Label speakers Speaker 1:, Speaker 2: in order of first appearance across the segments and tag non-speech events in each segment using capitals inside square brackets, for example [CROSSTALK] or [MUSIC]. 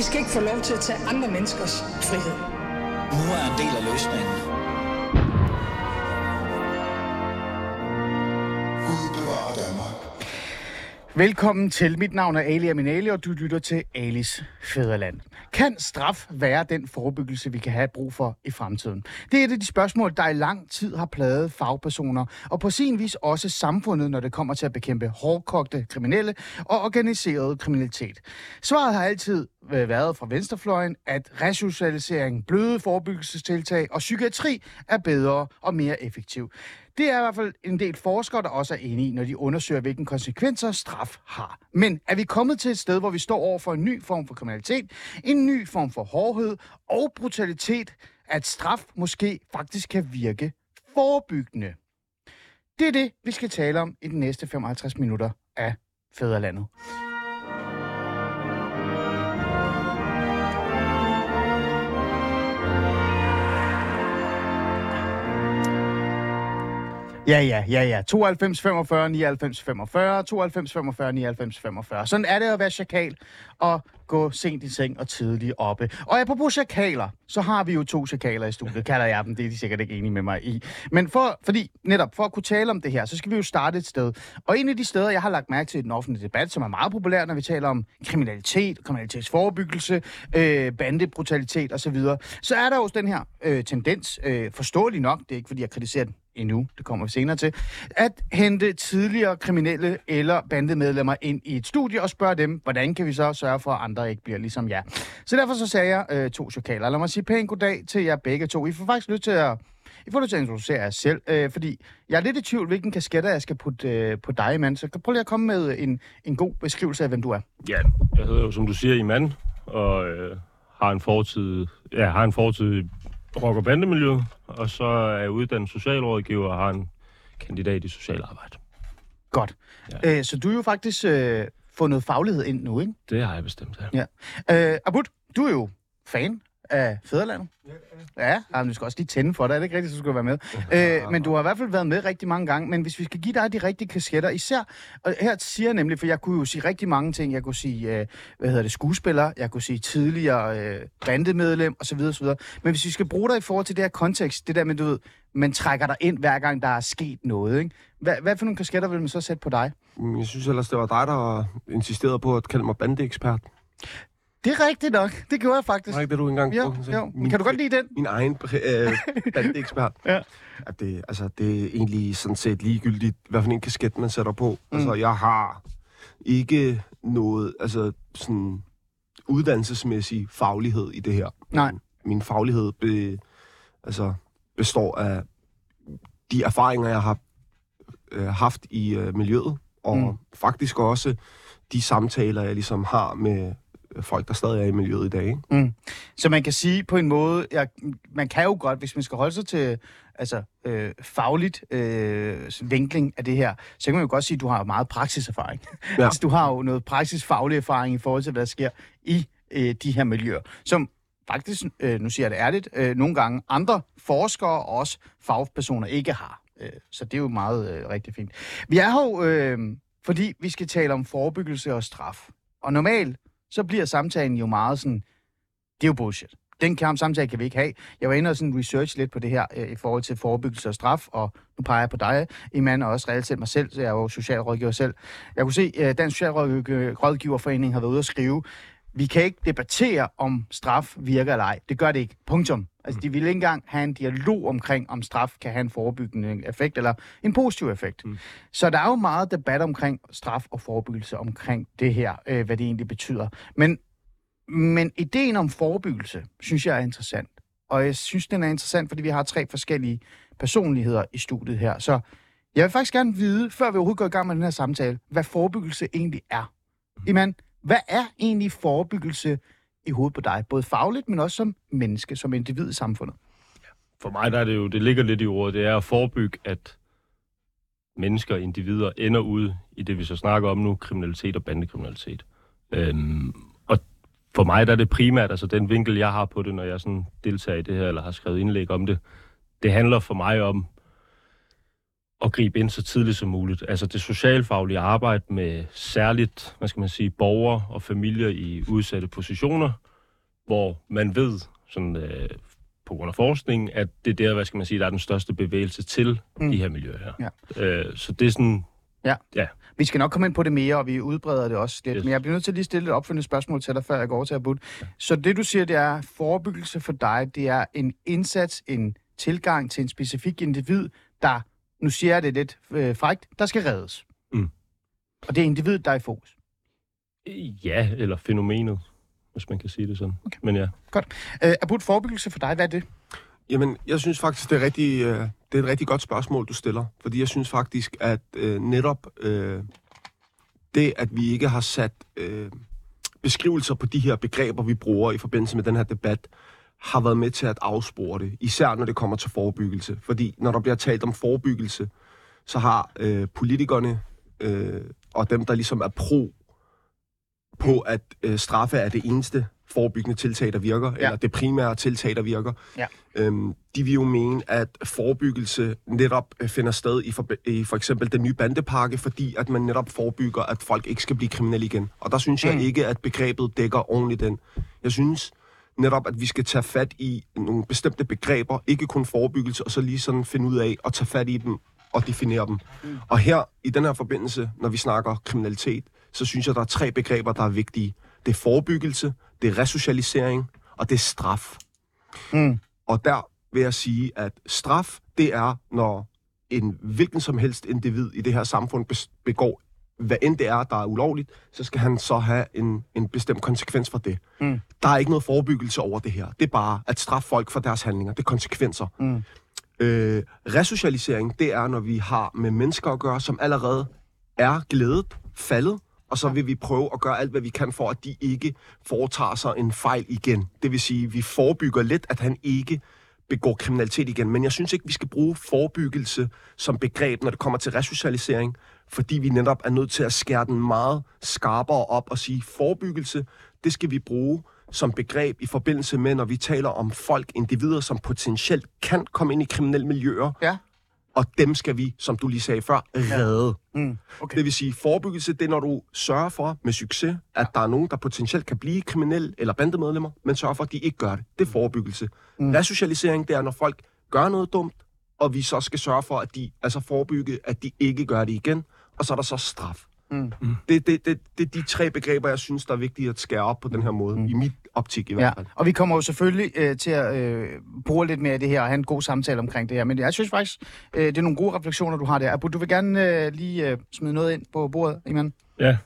Speaker 1: I skal ikke få lov til at tage andre menneskers frihed.
Speaker 2: Nu er en del af løsningen.
Speaker 3: Velkommen til. Mit navn er Ali Aminali, og du lytter til Alis Fæderland. Kan straf være den forebyggelse, vi kan have brug for i fremtiden? Det er et af de spørgsmål, der i lang tid har plaget fagpersoner, og på sin vis også samfundet, når det kommer til at bekæmpe hårdkogte kriminelle og organiseret kriminalitet. Svaret har altid øh, været fra venstrefløjen, at resocialisering, bløde forebyggelsestiltag og psykiatri er bedre og mere effektiv. Det er i hvert fald en del forskere, der også er enige i, når de undersøger, hvilken konsekvenser straf har. Men er vi kommet til et sted, hvor vi står over for en ny form for kriminalitet, en ny form for hårdhed og brutalitet, at straf måske faktisk kan virke forebyggende? Det er det, vi skal tale om i de næste 55 minutter af Fæderlandet. Ja, ja, ja, ja. 92 45 99 45, 92 45 99 45. Sådan er det at være chakal og gå sent i seng og tidligt oppe. Og apropos chakaler, så har vi jo to chakaler i studiet, kalder jeg dem. Det er de sikkert ikke enige med mig i. Men for, fordi, netop for at kunne tale om det her, så skal vi jo starte et sted. Og en af de steder, jeg har lagt mærke til i den offentlige debat, som er meget populær, når vi taler om kriminalitet, kriminalitetsforebyggelse, øh, bandebrutalitet osv., så er der jo den her øh, tendens, øh, forståelig nok, det er ikke fordi jeg kritiserer den endnu, det kommer vi senere til, at hente tidligere kriminelle eller bandemedlemmer ind i et studie og spørge dem, hvordan kan vi så sørge for, at andre ikke bliver ligesom jer. Så derfor så sagde jeg øh, to chokaler. Lad mig sige pænt goddag til jer begge to. I får faktisk lyst til at I får lyst til at introducere jer selv, øh, fordi jeg er lidt i tvivl, hvilken kasketter jeg skal putte øh, på dig, mand. Så prøv lige at komme med en, en god beskrivelse af, hvem du er.
Speaker 4: Ja, jeg hedder jo, som du siger, Iman, og øh, har en fortid, ja, har en fortid rock- og bandemiljøet, og så er jeg uddannet socialrådgiver og har en kandidat i socialarbejde.
Speaker 3: Godt. Ja. Øh, så du er jo faktisk øh, fået noget faglighed ind nu, ikke?
Speaker 4: Det har jeg bestemt, ja.
Speaker 3: ja. Øh, Abud, du er jo fan af Fæderlandet. Ja, ja du skal også lige tænde for dig. Er det ikke rigtigt, så skal du være med? [LAUGHS] øh, men du har i hvert fald været med rigtig mange gange. Men hvis vi skal give dig de rigtige kasketter, især... Og her siger jeg nemlig, for jeg kunne jo sige rigtig mange ting. Jeg kunne sige, øh, hvad hedder det, skuespiller. Jeg kunne sige tidligere øh, bandemedlem, osv. osv. Men hvis vi skal bruge dig i forhold til det her kontekst, det der med, du ved, man trækker dig ind, hver gang der er sket noget, ikke? Hvad, hvad for nogle kasketter vil man så sætte på dig?
Speaker 5: Jeg synes ellers, det var dig, der insisterede på at kalde mig bandeekspert.
Speaker 3: Det er rigtigt nok. Det gjorde jeg faktisk.
Speaker 5: Var ikke det, du engang
Speaker 3: jo, jo. Min, kan du godt lide den?
Speaker 5: Min egen øh, [LAUGHS] bandeekspert.
Speaker 3: ja.
Speaker 5: At det, altså, det er egentlig sådan set ligegyldigt, hvad for en kasket man sætter på. Mm. Altså, jeg har ikke noget altså, sådan, uddannelsesmæssig faglighed i det her.
Speaker 3: Nej.
Speaker 5: Min faglighed be, altså, består af de erfaringer, jeg har øh, haft i øh, miljøet, og mm. faktisk også de samtaler, jeg ligesom har med folk, der stadig er i miljøet i dag. Ikke?
Speaker 3: Mm. Så man kan sige på en måde, ja, man kan jo godt, hvis man skal holde sig til altså, øh, fagligt øh, vinkling af det her, så kan man jo godt sige, at du har meget praksiserfaring. Ja. [LAUGHS] altså, du har jo noget praksisfaglig erfaring i forhold til, hvad der sker i øh, de her miljøer, som faktisk, øh, nu siger jeg det ærligt, øh, nogle gange andre forskere og også fagpersoner ikke har. Øh, så det er jo meget øh, rigtig fint. Vi er her jo, øh, fordi vi skal tale om forebyggelse og straf. Og normalt, så bliver samtalen jo meget sådan, det er jo bullshit. Den kamp samtale kan vi ikke have. Jeg var inde og sådan research lidt på det her øh, i forhold til forebyggelse og straf, og nu peger jeg på dig, Iman, og også reelt set mig selv, så jeg er jo socialrådgiver selv. Jeg kunne se, at øh, Dansk Socialrådgiverforening har været ude at skrive, vi kan ikke debattere, om straf virker eller ej. Det gør det ikke. Punktum. Altså, de vil ikke engang have en dialog omkring, om straf kan have en forebyggende effekt eller en positiv effekt. Mm. Så der er jo meget debat omkring straf og forebyggelse omkring det her, øh, hvad det egentlig betyder. Men, men ideen om forebyggelse, synes jeg er interessant. Og jeg synes, den er interessant, fordi vi har tre forskellige personligheder i studiet her. Så jeg vil faktisk gerne vide, før vi overhovedet går i gang med den her samtale, hvad forebyggelse egentlig er. Mm. Iman, hvad er egentlig forebyggelse i hovedet på dig? Både fagligt, men også som menneske, som individ i samfundet.
Speaker 4: For mig der er det jo, det ligger lidt i ordet, det er at forebygge, at mennesker og individer ender ud i det, vi så snakker om nu, kriminalitet og bandekriminalitet. Øhm, og for mig der er det primært, altså den vinkel, jeg har på det, når jeg sådan deltager i det her, eller har skrevet indlæg om det, det handler for mig om at gribe ind så tidligt som muligt. Altså det socialfaglige arbejde med særligt, hvad skal man sige, borgere og familier i udsatte positioner, hvor man ved, sådan, øh, på grund af forskningen, at det er der, hvad skal man sige, der er den største bevægelse til mm. de her miljøer her.
Speaker 3: Ja.
Speaker 4: Øh, så det er sådan,
Speaker 3: Ja.
Speaker 4: Ja.
Speaker 3: Vi skal nok komme ind på det mere, og vi udbreder det også lidt.
Speaker 4: Yes.
Speaker 3: Men jeg bliver nødt til at lige stille et opfølgende spørgsmål til dig, før jeg går over til Abud. Så det, du siger, det er, forebyggelse for dig, det er en indsats, en tilgang til en specifik individ, der, nu siger jeg det lidt øh, frækt, der skal reddes.
Speaker 4: Mm.
Speaker 3: Og det er individet, der er i fokus.
Speaker 4: ja, eller fænomenet, hvis man kan sige det sådan. Okay. Men ja.
Speaker 3: Øh, Abud, forebyggelse for dig, hvad er det?
Speaker 5: Jamen, jeg synes faktisk, det er, rigtig, øh, det er et rigtig godt spørgsmål, du stiller. Fordi jeg synes faktisk, at øh, netop øh, det, at vi ikke har sat øh, beskrivelser på de her begreber, vi bruger i forbindelse med den her debat, har været med til at afspore det. Især når det kommer til forebyggelse. Fordi når der bliver talt om forebyggelse, så har øh, politikerne øh, og dem, der ligesom er pro på, at øh, straffe er det eneste forebyggende tiltag, der virker, ja. eller det primære tiltag, der virker.
Speaker 3: Ja.
Speaker 5: Øhm, de vil jo mene, at forebyggelse netop øh, finder sted i for, i for eksempel den nye bandepakke, fordi at man netop forebygger, at folk ikke skal blive kriminelle igen. Og der synes jeg
Speaker 3: Mm.
Speaker 5: ikke, at begrebet dækker ordentligt den. Jeg synes netop, at vi skal tage fat i nogle bestemte begreber, ikke kun forebyggelse, og så lige sådan finde ud af at tage fat i dem og definere dem. Mm. Og her, i den her forbindelse, når vi snakker kriminalitet, så synes jeg, der er tre begreber, der er vigtige. Det er forebyggelse, det er resocialisering, og det er straf.
Speaker 3: Mm.
Speaker 5: Og der vil jeg sige, at straf, det er, når en hvilken som helst individ i det her samfund begår, hvad end det er, der er ulovligt, så skal han så have en, en bestemt konsekvens for det.
Speaker 3: Mm.
Speaker 5: Der er ikke noget forebyggelse over det her. Det er bare at straffe folk for deres handlinger. Det er konsekvenser.
Speaker 3: Mm.
Speaker 5: Øh, resocialisering, det er, når vi har med mennesker at gøre, som allerede er glædet, faldet, og så vil vi prøve at gøre alt, hvad vi kan for, at de ikke foretager sig en fejl igen. Det vil sige, at vi forebygger lidt, at han ikke begår kriminalitet igen. Men jeg synes ikke, vi skal bruge forebyggelse som begreb, når det kommer til resocialisering, fordi vi netop er nødt til at skære den meget skarpere op og sige, forebyggelse, det skal vi bruge som begreb i forbindelse med, når vi taler om folk, individer, som potentielt kan komme ind i kriminelle miljøer,
Speaker 3: Ja.
Speaker 5: og dem skal vi, som du lige sagde før, redde.
Speaker 3: Mm. Okay.
Speaker 5: Det vil sige, forebyggelse, det er, når du sørger for med succes, at der er nogen, der potentielt kan blive kriminelle eller bandemedlemmer, men sørger for, at de ikke gør det. Det er forebyggelse. Mm. Resocialisering, det er, når folk gør noget dumt, og vi så skal sørge for, at de altså forebygge, at de ikke gør det igen, og så er der så straf.
Speaker 3: Mm.
Speaker 5: Det, det, det, det er de tre begreber, jeg synes, der er vigtige at skære op på den her måde, mm. i mit optik i
Speaker 3: Ja,
Speaker 5: hvert fald.
Speaker 3: og vi kommer jo selvfølgelig øh, til at øh, bruge lidt mere af det her og have en god samtale omkring det her. Men jeg synes faktisk, øh, det er nogle gode refleksioner, du har der. Abu, du vil gerne øh, lige øh, smide noget ind på bordet, Iman?
Speaker 4: Ja,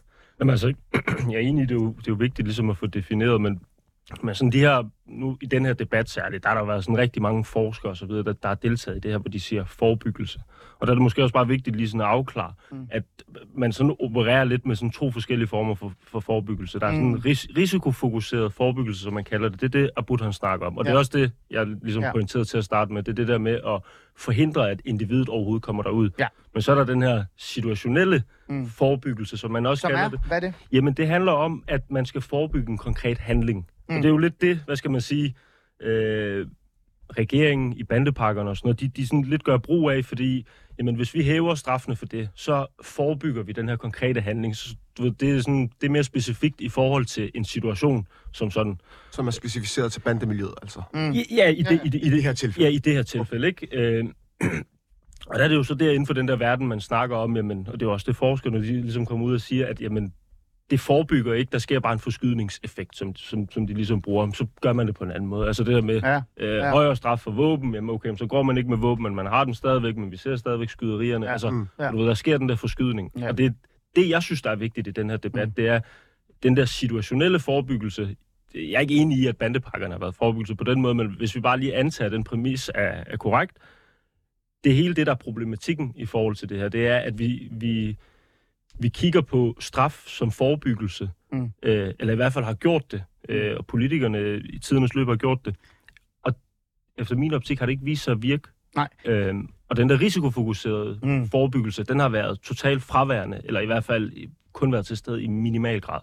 Speaker 4: Jamen, altså, [CLEARS THROAT] jeg er enig i, det er, jo, det er jo vigtigt ligesom at få defineret, men, men sådan de her, nu i den her debat særligt, der har der været sådan rigtig mange forskere og så videre, der, der har deltaget i det her, hvor de siger forebyggelse. Og der er det måske også bare vigtigt lige sådan at afklare, mm. at man sådan opererer lidt med sådan to forskellige former for, for forebyggelse. Der er sådan
Speaker 3: Mm.
Speaker 4: en ris- risikofokuseret forebyggelse, som man kalder det. Det er det, Abud han snakker om. Og ja. det er også det, jeg ligesom
Speaker 3: Ja.
Speaker 4: pointerede til at starte med. Det er det der med at forhindre, at individet overhovedet kommer derud.
Speaker 3: Ja.
Speaker 4: Men så er der den her situationelle
Speaker 3: Mm.
Speaker 4: mm. forebyggelse, som man også
Speaker 3: Som
Speaker 4: kalder
Speaker 3: er,
Speaker 4: det.
Speaker 3: hvad er det?
Speaker 4: Jamen, det handler om, at man skal forebygge en konkret handling. Mm.
Speaker 3: Mm.
Speaker 4: Og det er jo lidt det, hvad skal man sige, øh, regeringen i bandepakkerne og sådan noget, de, de sådan lidt gør brug af, fordi jamen, hvis vi hæver straffene for det, så forebygger vi den her konkrete handling. Så, du ved, det, er sådan, det er mere specifikt i forhold til en situation som sådan.
Speaker 5: Som er specificeret til bandemiljøet, altså.
Speaker 3: Mm.
Speaker 4: Ja, ja, i, det, i, det, i,
Speaker 5: I det
Speaker 4: det,
Speaker 5: her tilfælde.
Speaker 4: Ja, i det her tilfælde, ikke? Øh, [CLEARS THROAT] og der er det jo så der inden for den der verden, man snakker om, jamen, og det er jo også det forskerne, de ligesom kommer ud og siger, at jamen, det forebygger ikke, der sker bare en forskydningseffekt, som, som, som de ligesom bruger, så gør man det på en anden måde. Altså det der med
Speaker 3: Ja.
Speaker 4: øh,
Speaker 3: ja.
Speaker 4: højere straf for våben, jamen okay, så går man ikke med våben, men man har den stadigvæk, men vi ser stadigvæk skyderierne.
Speaker 3: Ja.
Speaker 4: Altså,
Speaker 5: Mm.
Speaker 3: Ja.
Speaker 4: du ved, der sker den der forskydning.
Speaker 3: Ja.
Speaker 4: Og det, det, jeg synes, der er vigtigt i den her debat,
Speaker 3: mm.
Speaker 4: det er den der situationelle forebyggelse. Jeg er ikke enig i, at bandepakkerne har været forebyggelse på den måde, men hvis vi bare lige antager, at den præmis er, er korrekt, det hele det, der er problematikken i forhold til det her, det er, at vi, vi, vi kigger på straf som forebyggelse,
Speaker 3: Mm.
Speaker 4: øh, eller i hvert fald har gjort det, øh, og politikerne i tidernes løb har gjort det. Og efter min optik har det ikke vist sig at virke.
Speaker 3: Nej.
Speaker 4: Øhm, og den der risikofokuserede
Speaker 3: Mm.
Speaker 4: mm. forebyggelse, den har været totalt fraværende, eller i hvert fald kun været til stede i minimal grad.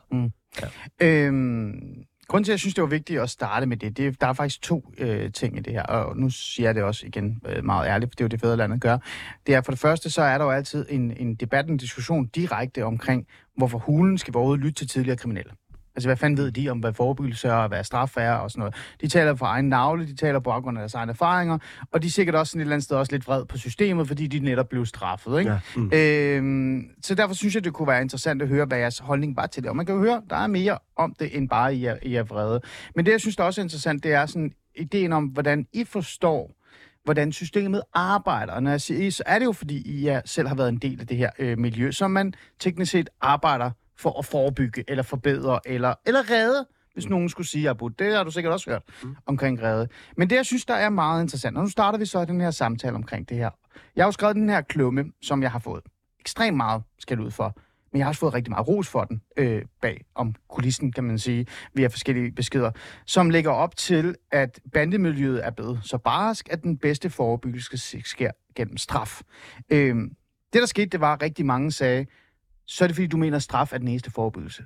Speaker 3: Øhm, grunden til, at jeg synes, det var vigtigt at starte med det, det der er faktisk to øh, ting i det her, og nu siger jeg det også igen øh, meget ærligt, for det er jo det fædrelandet gør. Det er for det første, så er der jo altid en, en debat, en diskussion direkte omkring, hvorfor hulen skal vi overhovedet lytte til tidligere kriminelle. Altså, hvad fanden ved de om, hvad forebyggelse er, og hvad straf er, og sådan noget. De taler fra egen navle, de taler på baggrund af deres egne erfaringer, og de er sikkert også sådan et eller andet sted også lidt vred på systemet, fordi de netop blev straffet, ikke?
Speaker 5: Ja. Mm.
Speaker 3: Øhm, så derfor synes jeg, det kunne være interessant at høre, hvad jeres holdning var til det. Og man kan jo høre, der er mere om det, end bare I er, I er vrede. Men det, jeg synes, der også er interessant, det er sådan ideen om, hvordan I forstår, hvordan systemet arbejder. Og når jeg siger I, så er det jo, fordi I er, selv har været en del af det her øh, miljø, som man teknisk set arbejder for at forebygge, eller forbedre, eller, eller redde, hvis nogen skulle sige, Abu, det har du sikkert også hørt mm. omkring redde. Men det, jeg synes, der er meget interessant, og nu starter vi så den her samtale omkring det her. Jeg har jo skrevet den her klumme, som jeg har fået ekstremt meget skal ud for, men jeg har også fået rigtig meget ros for den øh, bag om kulissen, kan man sige, via forskellige beskeder, som lægger op til, at bandemiljøet er blevet så barsk, at den bedste forebyggelse sker gennem straf. Øh, det, der skete, det var, at rigtig mange sagde, så er det fordi, du mener, at straf er den eneste forebyggelse.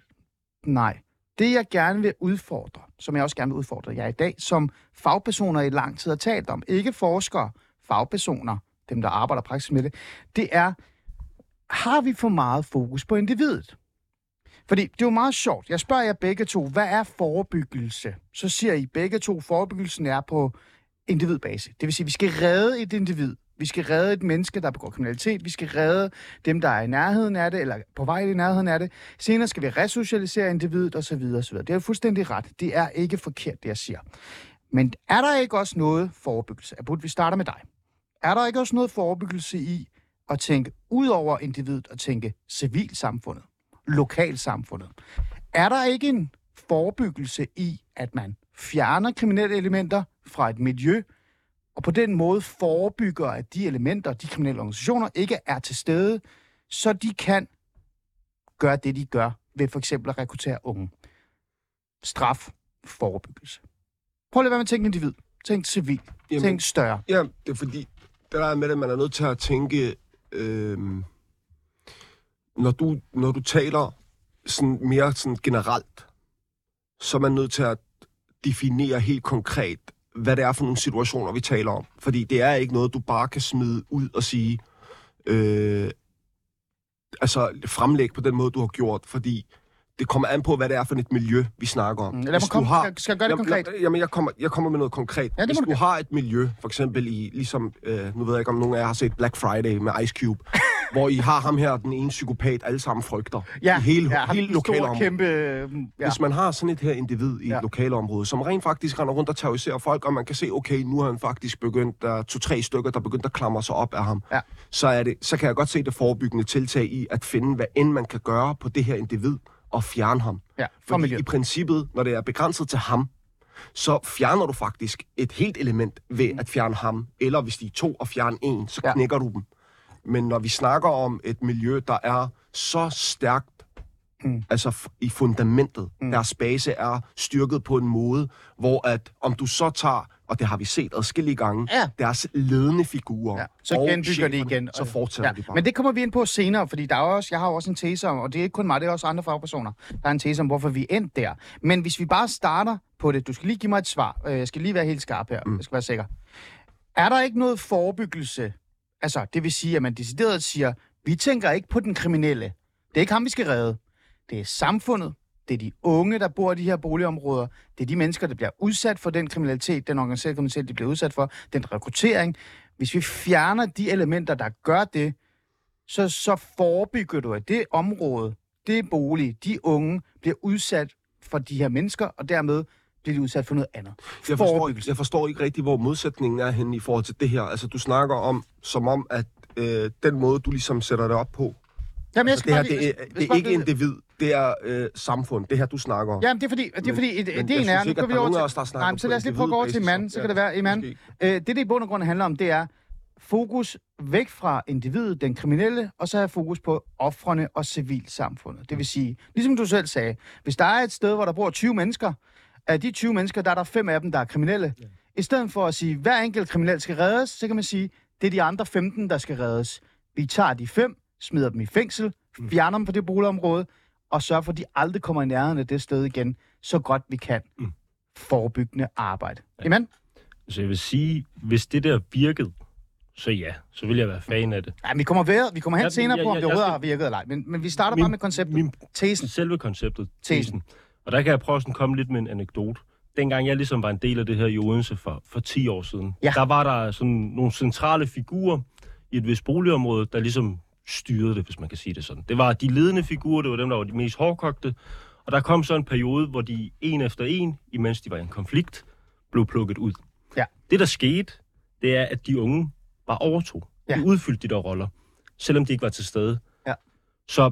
Speaker 3: Nej. Det, jeg gerne vil udfordre, som jeg også gerne vil udfordre jer i dag, som fagpersoner i lang tid har talt om, ikke forskere, fagpersoner, dem, der arbejder praktisk med det, det er, har vi for meget fokus på individet? Fordi det er jo meget sjovt. Jeg spørger jer begge to, hvad er forebyggelse? Så siger I begge to, forebyggelsen er på individbase. Det vil sige, at vi skal redde et individ. Vi skal redde et menneske, der begår kriminalitet. Vi skal redde dem, der er i nærheden af det, eller på vej i nærheden af det. Senere skal vi resocialisere individet osv. osv. Det er fuldstændig ret. Det er ikke forkert, det jeg siger. Men er der ikke også noget forebyggelse? Abud, vi starter med dig. Er der ikke også noget forebyggelse i at tænke ud over individet og tænke civilsamfundet, lokalsamfundet? Er der ikke en forebyggelse i, at man fjerner kriminelle elementer fra et miljø, og på den måde forebygger, at de elementer, de kriminelle organisationer, ikke er til stede, så de kan gøre det, de gør ved for eksempel at rekruttere unge. Straf, forebyggelse. Prøv lige at være med at tænke individ. Tænk civil.
Speaker 5: Jamen,
Speaker 3: Tænk større.
Speaker 5: Ja, det er fordi, der er med det, man er nødt til at tænke, øh, når, du, når du taler sådan mere sådan generelt, så er man nødt til at definere helt konkret, hvad det er for nogle situationer, vi taler om. Fordi det er ikke noget, du bare kan smide ud og sige, øh, altså fremlæg på den måde, du har gjort, fordi det kommer an på, hvad det er for et miljø, vi snakker om.
Speaker 3: Mm, lad mig komme,
Speaker 5: har-
Speaker 3: skal, skal jeg gøre det
Speaker 5: Jamen,
Speaker 3: konkret?
Speaker 5: lad- Jamen, jeg kommer, jeg kommer med noget konkret.
Speaker 3: Ja, det
Speaker 5: Hvis du
Speaker 3: du
Speaker 5: har et miljø, for eksempel i, ligesom, øh, nu ved jeg ikke, om nogen af jer har set Black Friday med Ice Cube, hvor I har ham her, den ene psykopat, alle sammen frygter.
Speaker 3: Ja,
Speaker 5: I hele,
Speaker 3: ja,
Speaker 5: hele lokalområdet.
Speaker 3: kæmpe... øh, Ja.
Speaker 5: Hvis man har sådan et her individ i
Speaker 3: Ja.
Speaker 5: et lokalområde, som rent faktisk render rundt og terroriserer folk, og man kan se, okay, nu har han faktisk begyndt, der er to-tre stykker, der er begyndt at klamre sig op af ham,
Speaker 3: Ja.
Speaker 5: så, er det, så kan jeg godt se det forebyggende tiltag i at finde, hvad end man kan gøre på det her individ, og fjerne ham.
Speaker 3: Ja,
Speaker 5: Fordi i
Speaker 3: miljøet.
Speaker 5: princippet, når det er begrænset til ham, så fjerner du faktisk et helt element ved at fjerne ham. Eller hvis de er to og fjerne en, så
Speaker 3: Ja.
Speaker 5: knækker du dem. Men når vi snakker om et miljø, der er så stærkt,
Speaker 3: Mm.
Speaker 5: altså i fundamentet, mm. deres base er styrket på en måde, hvor at om du så tager, og det har vi set adskillige gange,
Speaker 3: Ja.
Speaker 5: deres ledende figurer,
Speaker 3: Ja, så
Speaker 5: og
Speaker 3: genbygger de igen.
Speaker 5: så fortsætter
Speaker 3: ja.
Speaker 5: de bare.
Speaker 3: Men det kommer vi ind på senere, fordi der er også, jeg har også en tese om, og det er ikke kun mig, det er også andre fagpersoner. Der er en tese om, hvorfor vi er endt der. Men hvis vi bare starter på det, du skal lige give mig et svar. Øh, Jeg skal lige være helt skarp her, mm. jeg skal være sikker. Er der ikke noget forebyggelse? Altså, det vil sige, at man decideret siger, vi tænker ikke på den kriminelle. Det er ikke ham, vi skal redde. Det er samfundet. Det er de unge, der bor i de her boligområder. Det er de mennesker, der bliver udsat for den kriminalitet, den organiserede kriminalitet, de bliver udsat for, den rekruttering. Hvis vi fjerner de elementer, der gør det, så, så forebygger du, at det område, det bolig, de unge bliver udsat for de her mennesker, og dermed bliver de udsat for noget andet.
Speaker 5: Jeg forstår,
Speaker 3: Forebyggelse.
Speaker 5: jeg forstår ikke rigtig, hvor modsætningen er henne i forhold til det her. Altså, du snakker om, som om, at øh, den måde, du ligesom sætter det op på,
Speaker 3: Jamen, jeg
Speaker 5: altså,
Speaker 3: skal
Speaker 5: det her, det er, det er ikke individ, det er øh, samfund, det her, du snakker om.
Speaker 3: Jamen, det er fordi, det er
Speaker 5: Men-
Speaker 3: fordi
Speaker 5: men
Speaker 3: det
Speaker 5: jeg
Speaker 3: ene er,
Speaker 5: synes
Speaker 3: nu
Speaker 5: ikke,
Speaker 3: går
Speaker 5: at
Speaker 3: vi
Speaker 5: er
Speaker 3: over til...
Speaker 5: os, der
Speaker 3: Nej, men så lad os lige prøve at gå over til manden, så
Speaker 5: så-
Speaker 3: kan det
Speaker 5: ja,
Speaker 3: være Iman. Øh, det, det i bund og grund handler om, det er fokus væk fra individet, den kriminelle, og så have fokus på offrene og civilsamfundet. Det vil sige, ligesom du selv sagde, hvis der er et sted, hvor der bor 20 mennesker, af de 20 mennesker, der er der fem af dem, der er kriminelle. Ja. I stedet for at sige, at hver enkelt kriminel skal reddes, så kan man sige, det er de andre 15, der skal reddes. Vi tager de fem, smider dem i fængsel, fjerner dem fra det boligområde, og sørger for, at de aldrig kommer i nærheden af det sted igen, så godt vi kan.
Speaker 5: Mm.
Speaker 3: Forebyggende arbejde. Ja. Amen?
Speaker 4: Så jeg vil sige, hvis det der virkede, så ja, så vil jeg være fan af det.
Speaker 3: Ja, vi kommer, ved, vi kommer hen
Speaker 4: Ja,
Speaker 3: senere
Speaker 4: ja,
Speaker 3: på, om det
Speaker 4: jeg
Speaker 3: overhovedet har virket eller ej. Men, men vi starter
Speaker 4: Min-
Speaker 3: bare med konceptet.
Speaker 4: Min,
Speaker 3: Tesen.
Speaker 4: selve konceptet,
Speaker 3: Tesen.
Speaker 4: tesen. Og der kan jeg prøve at komme lidt med en anekdote. Dengang jeg ligesom var en del af det her i Odense for, for 10 år siden,
Speaker 3: Ja.
Speaker 4: der var der sådan nogle centrale figurer i et vist boligområde, der ligesom styrede det, hvis man kan sige det sådan. Det var de ledende figurer, det var dem, der var de mest hårdkogte. Og der kom så en periode, hvor de en efter en, imens de var i en konflikt, blev plukket ud.
Speaker 3: Ja.
Speaker 4: Det, der skete, det er, at de unge bare overtog.
Speaker 3: Ja.
Speaker 4: De udfyldte de der roller, selvom de ikke var til stede.
Speaker 3: Ja.
Speaker 4: Så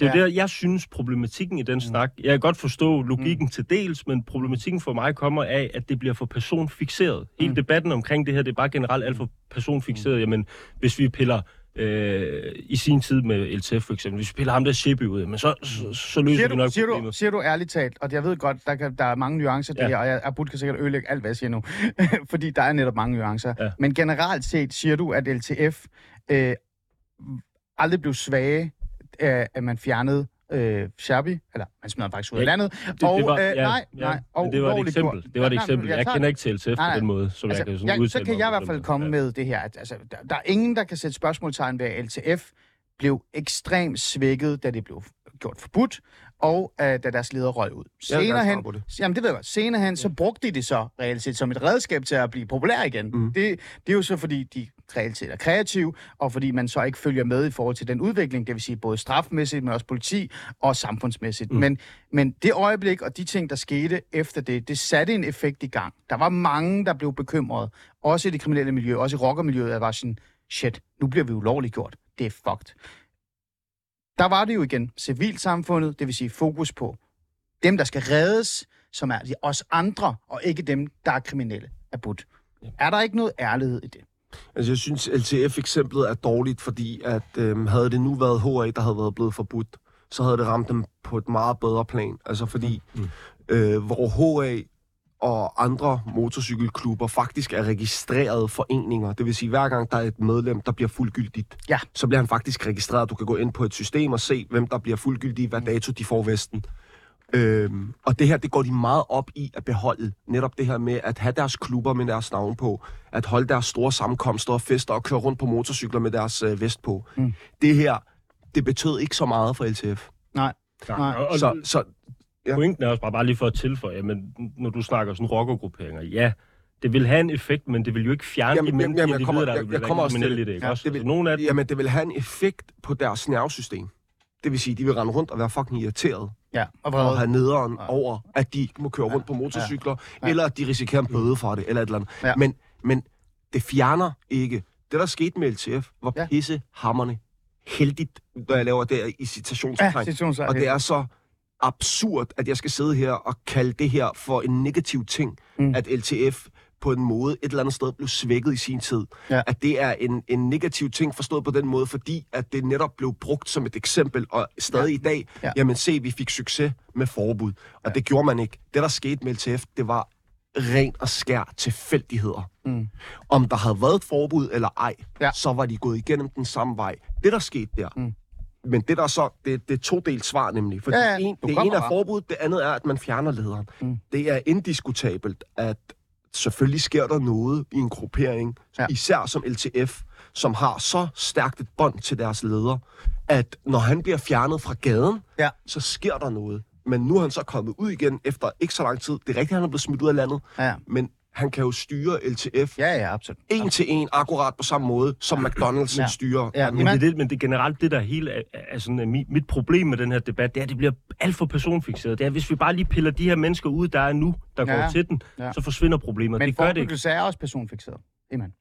Speaker 4: det er
Speaker 3: Ja.
Speaker 4: der, jeg synes, problematikken i den snak, jeg kan godt forstå logikken mm. til dels, men problematikken for mig kommer af, at det bliver for personfixeret. Hele
Speaker 3: Mm.
Speaker 4: debatten omkring det her, det er bare generelt alt for personfixeret. Jamen, hvis vi piller øh, i sin tid med LTF for eksempel, hvis vi piller ham der Shippy ud, men så, så, så løser
Speaker 3: Siger
Speaker 4: vi
Speaker 3: du,
Speaker 4: nok
Speaker 3: siger, du,
Speaker 4: problemet.
Speaker 3: siger du ærligt talt, og jeg ved godt, der, kan, der er mange nuancer. Ja. det her, og jeg, Abud kan sikkert ødelægge alt, hvad jeg siger nu, [LAUGHS] fordi der er netop mange nuancer.
Speaker 4: Ja.
Speaker 3: Men generelt set siger du, at LTF øh, aldrig blev svage, øh, at man fjernede øh, Sherby, eller man smider ham faktisk ud af
Speaker 4: Ja,
Speaker 3: landet.
Speaker 4: Det, det var, ja,
Speaker 3: nej,
Speaker 4: ja,
Speaker 3: nej, og
Speaker 4: det var et eksempel. Det var et eksempel. Jeg kender ikke til LTF
Speaker 3: Nej,
Speaker 4: på den måde, som
Speaker 3: altså,
Speaker 4: jeg kan sådan udtale
Speaker 3: så kan jeg i hvert fald komme
Speaker 4: måde.
Speaker 3: med det her. At, altså, der, der er ingen, der kan sætte spørgsmålstegn ved, at LTF blev ekstremt svækket, da det blev gjort forbudt, og uh, da deres leder røg ud. Senere hen,
Speaker 5: det.
Speaker 3: jamen det ved jeg godt, senere hen, så brugte de det så reelt set som et redskab til at blive populær igen.
Speaker 5: Mm.
Speaker 3: Det, det er jo så, fordi de er kreative, og fordi man så ikke følger med i forhold til den udvikling, det vil sige både strafmæssigt, men også politi og samfundsmæssigt. Mm. Men, men det øjeblik og de ting, der skete efter det, det satte en effekt i gang. Der var mange, der blev bekymrede, også i det kriminelle miljø, også i rockermiljøet, der var sådan, shit, nu bliver vi ulovligt gjort. Det er fucked. Der var det jo igen civilsamfundet, det vil sige fokus på dem, der skal reddes, som er de os andre, og ikke dem, der er kriminelle, er budt. Er der ikke noget ærlighed i det?
Speaker 5: Altså, jeg synes, LTF-eksemplet er dårligt, fordi at øhm, havde det nu været HA, der havde været blevet forbudt, så havde det ramt dem på et meget bedre plan. Altså fordi, mm. øh, hvor HA og andre motorcykelklubber faktisk er registrerede foreninger. Det vil sige, hver gang der er et medlem, der bliver fuldgyldigt,
Speaker 3: Ja.
Speaker 5: så bliver han faktisk registreret. Du kan gå ind på et system og se, hvem der bliver fuldgyldige, hvad dato de får vesten. Øhm, og det her, det går de meget op i at beholde. Netop det her med at have deres klubber med deres navn på, at holde deres store sammenkomster og fester og køre rundt på motorcykler med deres øh, vest på.
Speaker 3: Mm.
Speaker 5: Det her, det betød ikke så meget for LTF.
Speaker 3: Nej. Nej.
Speaker 4: og,
Speaker 5: Så, så Ja.
Speaker 4: Pointen er også bare, bare lige for at tilføje, men når du snakker sådan rockergrupperinger, ja, det vil have en effekt, men det vil jo ikke fjerne
Speaker 5: Jamen,
Speaker 4: jamen, de
Speaker 5: jamen,
Speaker 4: mennesker,
Speaker 5: jeg
Speaker 4: de
Speaker 5: kommer-
Speaker 4: der
Speaker 5: jeg- jeg kommer også til det,
Speaker 4: ikke
Speaker 5: Ja,
Speaker 4: også?
Speaker 5: det vil-
Speaker 4: Altså, nogle af dem,
Speaker 5: Jamen, det vil have en effekt på deres nervesystem. Det vil sige, de vil rende rundt og være fucking irriteret
Speaker 3: Ja, og
Speaker 5: og
Speaker 3: vrede.
Speaker 5: have nederen
Speaker 3: Ja.
Speaker 5: over, at de ikke må køre rundt på motorcykler,
Speaker 3: Ja.
Speaker 5: eller at de risikerer en bøde for det, eller et eller andet.
Speaker 3: Ja.
Speaker 5: Men, men det fjerner ikke. Det, der skete med LTF, var
Speaker 3: Ja.
Speaker 5: pissehammerne heldigt, når jeg laver det i
Speaker 3: Ja,
Speaker 5: citationstegn.
Speaker 3: situationstegn.
Speaker 5: og det er så absurd, at jeg skal sidde her og kalde det her for en negativ ting,
Speaker 3: mm.
Speaker 5: at LTF på en måde et eller andet sted blev svækket i sin tid.
Speaker 3: Ja.
Speaker 5: At det er en, en negativ ting forstået på den måde, fordi at det netop blev brugt som et eksempel, og stadig
Speaker 3: Ja.
Speaker 5: i dag,
Speaker 3: Ja.
Speaker 5: ja. jamen se, vi fik succes med forbud. Og
Speaker 3: Ja.
Speaker 5: det gjorde man ikke. Det, der skete med LTF, det var ren og skær tilfældigheder.
Speaker 3: Mm.
Speaker 5: Om der havde været et forbud eller ej,
Speaker 3: Ja.
Speaker 5: så var de gået igennem den samme vej. Det, der skete der,
Speaker 3: Mm.
Speaker 5: men det der så, det, det er to delt svar nemlig. For
Speaker 3: Ja, ja,
Speaker 5: en, det ene er forbud, det andet er, at man fjerner lederen.
Speaker 3: Mm.
Speaker 5: Det er indiskutabelt, at selvfølgelig sker der noget i en gruppering,
Speaker 3: Ja.
Speaker 5: især som LTF, som har så stærkt et bånd til deres leder, at når han bliver fjernet fra gaden,
Speaker 3: Ja.
Speaker 5: så sker der noget. Men nu er han så kommet ud igen efter ikke så lang tid. Det er rigtigt, han er blevet smidt ud af landet,
Speaker 3: Ja,
Speaker 5: men han kan jo styre LTF
Speaker 3: ja, ja absolut.
Speaker 5: en til en, akkurat på samme måde, som McDonald's
Speaker 3: Ja.
Speaker 5: styrer.
Speaker 3: Ja,
Speaker 4: Men det, er det, men det er generelt det, der hele er, er sådan, er mit, mit problem med den her debat, det er, at det bliver alt for personfixeret. Det er, hvis vi bare lige piller de her mennesker ud, der er nu, der
Speaker 3: Ja.
Speaker 4: går til den,
Speaker 3: Ja.
Speaker 4: så forsvinder problemet.
Speaker 3: Men
Speaker 4: det gør det ikke.
Speaker 3: er også personfixeret. Amen.